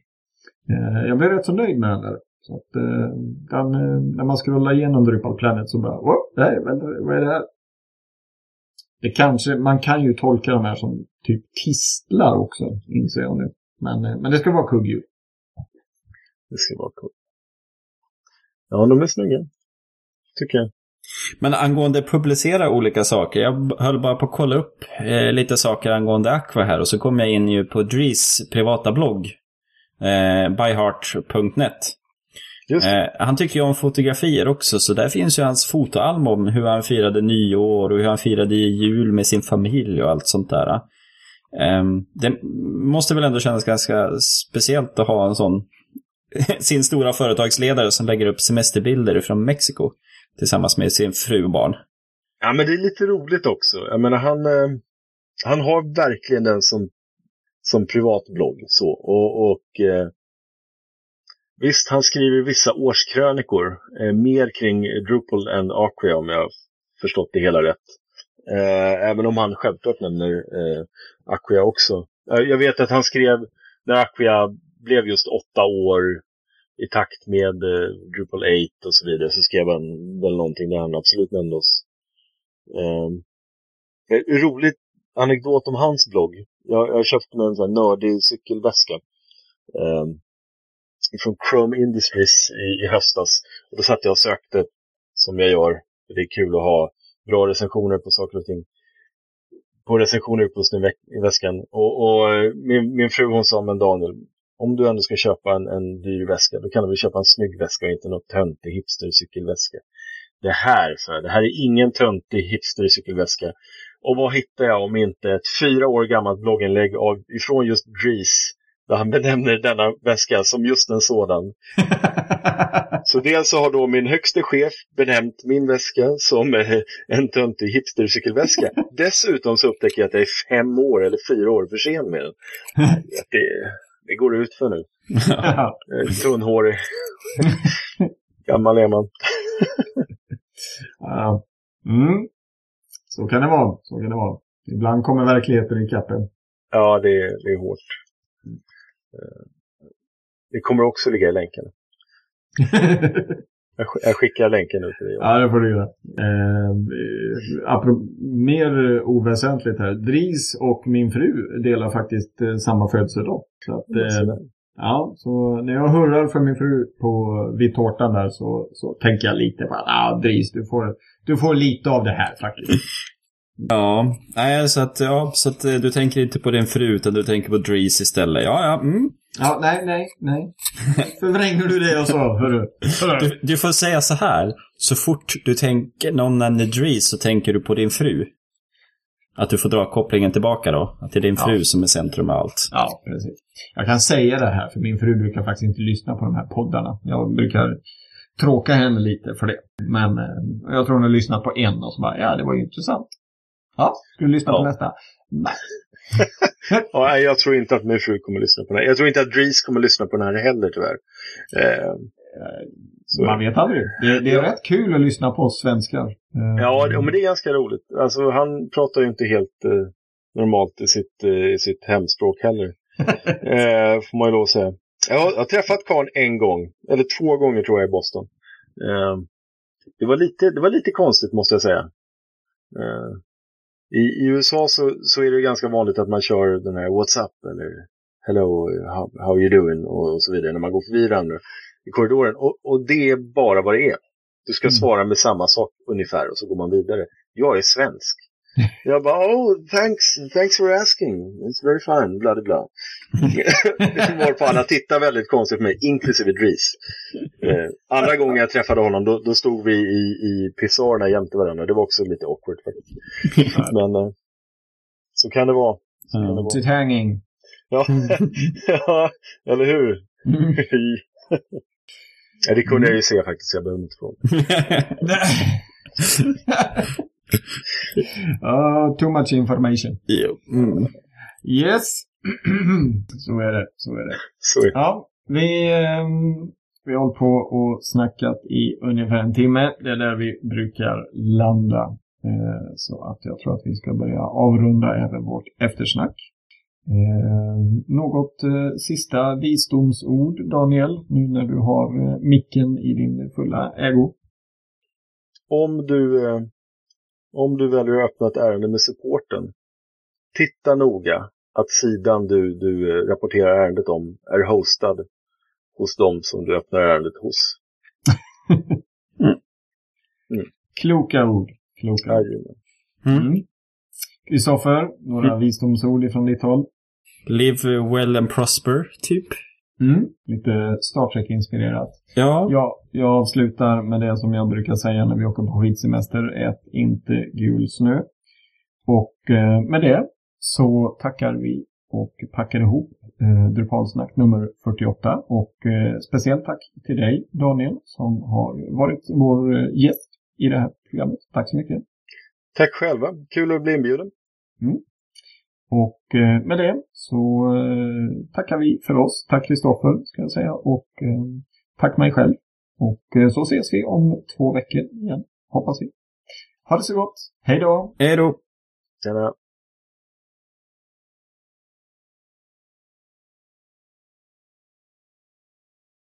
Eh, jag blev rätt så nöjd med den där. Så att, den, när man scrollar igenom Drupal Planet så bara, oh, nej, vänta, vad är det här? Det kanske, man kan ju tolka de här som typ tistlar också, inser jag nu. Men, men det ska vara kugghjul. Det ska vara kugghjul. Ja, de är snygga. Tycker jag. Men angående publicera olika saker. Jag höll bara på att kolla upp eh, lite saker angående Aqua här. Och så kom jag in ju på Dries privata blogg. Eh, byheart.net. Eh, han tycker ju om fotografier också. Så där finns ju hans fotoalbum om hur han firade nyår och hur han firade jul med sin familj och allt sånt där. Eh, det måste väl ändå kännas ganska speciellt att ha en sån sin stora företagsledare som lägger upp semesterbilder från Mexiko tillsammans med sin fru och barn. Ja, men det är lite roligt också. Jag menar, han, eh, han har verkligen den som, som privatblogg. Så. Och, och eh, Visst, han skriver vissa årskrönikor, eh, mer kring Drupal än Acquia om jag förstått det hela rätt. Eh, även om han självklart nämner eh, Acquia också. Eh, jag vet att han skrev, när Acquia blev just åtta år i takt med eh, Drupal 8 och så vidare så skrev han väl någonting där han absolut nämnde oss. Eh, roligt anekdot om hans blogg. Jag, jag köpte mig en sån här nördig cykelväska. Eh, från Chrome Industries i, i höstas. Och då satt jag och sökte, som jag gör. Det är kul att ha bra recensioner på saker och ting. På recensioner på i väskan. Och, och eh, min, min fru hon sa, men Daniel, om du ändå ska köpa en, en dyr väska, då kan du väl köpa en snygg väska och inte någon töntig hipstercykelväska. Det här, så här, det här är ingen töntig hipstercykelväska. Och vad hittar jag om inte ett fyra år gammalt blogginlägg av, ifrån just Grease där han benämner denna väska som just en sådan. så dels så har då min högste chef benämnt min väska som en töntig hipstercykelväska. Dessutom så upptäcker jag att jag är fem år eller fyra år för sen med den. Det, det går ut för nu. Tunnhårig. Gammal är man. Mm. Så kan det vara. Så kan det vara. Ibland kommer verkligheten i kappen. Ja, det, det är hårt. Eh, det kommer också ligga i länken. Jag skickar länken ut till dig. Ja, det får du göra. Eh, mer oväsentligt här. Dris och min fru delar faktiskt eh, samma födelsedag. Så att, eh, ja, så när jag hurrar för min fru på, vid tårtan där så, så tänker jag lite på att ah, Dris, du får, du får lite av det här faktiskt. Ja, nej, så att, ja, så att eh, du tänker inte på din fru utan du tänker på Drees istället. Ja, ja, mm. Ja, nej, nej, nej. Förvränger du det jag sa, hörru? Du, du får säga så här. Så fort du tänker någon nämner Drees så tänker du på din fru. Att du får dra kopplingen tillbaka då. Att det är din fru Ja. som är centrum av allt. Ja, precis. Jag kan säga det här, för min fru brukar faktiskt inte lyssna på de här poddarna. Jag brukar tråka henne lite för det. Men eh, jag tror hon har lyssnat på en och så bara, ja, det var ju intressant. Ja, ska du lyssna på Ja. nästa? Nej. Ja, jag tror inte att min fru kommer lyssna på den här. Jag tror inte att Dries kommer lyssna på den här heller tyvärr. Eh, så, Man vet aldrig. Det, det är rätt kul att lyssna på oss svenskar. Eh, ja, det- men det är ganska roligt. Alltså, han pratar ju inte helt eh, normalt i sitt, eh, i sitt hemspråk heller. eh, får man ju lov att säga. Jag har, jag har träffat karln en gång, eller två gånger tror jag i Boston. Eh, det, var lite, det var lite konstigt måste jag säga. Eh, i, I USA så, så är det ganska vanligt att man kör den här What's up eller Hello, how, how you doing och, och så vidare när man går förbi varandra i korridoren. Och, och det är bara vad det är. Du ska Mm. svara med samma sak ungefär och så går man vidare. Jag är svensk. Jag bara, oh, thanks, thanks for asking. It's very fine, bla bla bla. Varpå alla tittar väldigt konstigt på mig, inklusive Dries. Eh, andra gången jag träffade honom, då, då stod vi i, i pissoarerna jämte varandra. Det var också lite awkward faktiskt. Men eh, så kan det vara. Så kan det vara. Hanging. Ja. ja, eller hur? Mm. det kunde jag ju se faktiskt, jag behöver inte fråga. Oh, too much information. Jo. Mm. Yes. så är det. Så är det. Så är det. Ja, vi, ehm, vi har hållit på och snackat i ungefär en timme. Det är där vi brukar landa. Eh, så att jag tror att vi ska börja avrunda även vårt eftersnack. Eh, något eh, sista visdomsord, Daniel, nu när du har eh, micken i din fulla ägo? Om du, om du väljer att öppna ett ärende med supporten, titta noga att sidan du, du eh, rapporterar ärendet om är hostad hos dem som du öppnar ärendet hos. Kloka ord. Kloka ord. Mm. Mm. Kristoffer, några visdomsord ifrån ditt håll? Live well and prosper, typ. Mm. Lite Star Trek-inspirerat. Ja. Ja, jag avslutar med det som jag brukar säga när vi åker på skidsemester. Ät inte gul snö. Och eh, med det så tackar vi och packar ihop eh, Drupalsnack nummer 48. Och eh, speciellt tack till dig Daniel som har varit vår eh, gäst i det här programmet. Tack så mycket. Tack själva, kul att bli inbjuden. Och eh, med det så eh, tackar vi för oss. Tack Kristoffer ska jag säga och eh, tack mig själv. Och så ses vi om två veckor igen, hoppas vi. Ha det så gott. Hej då! Hej då. Tjena.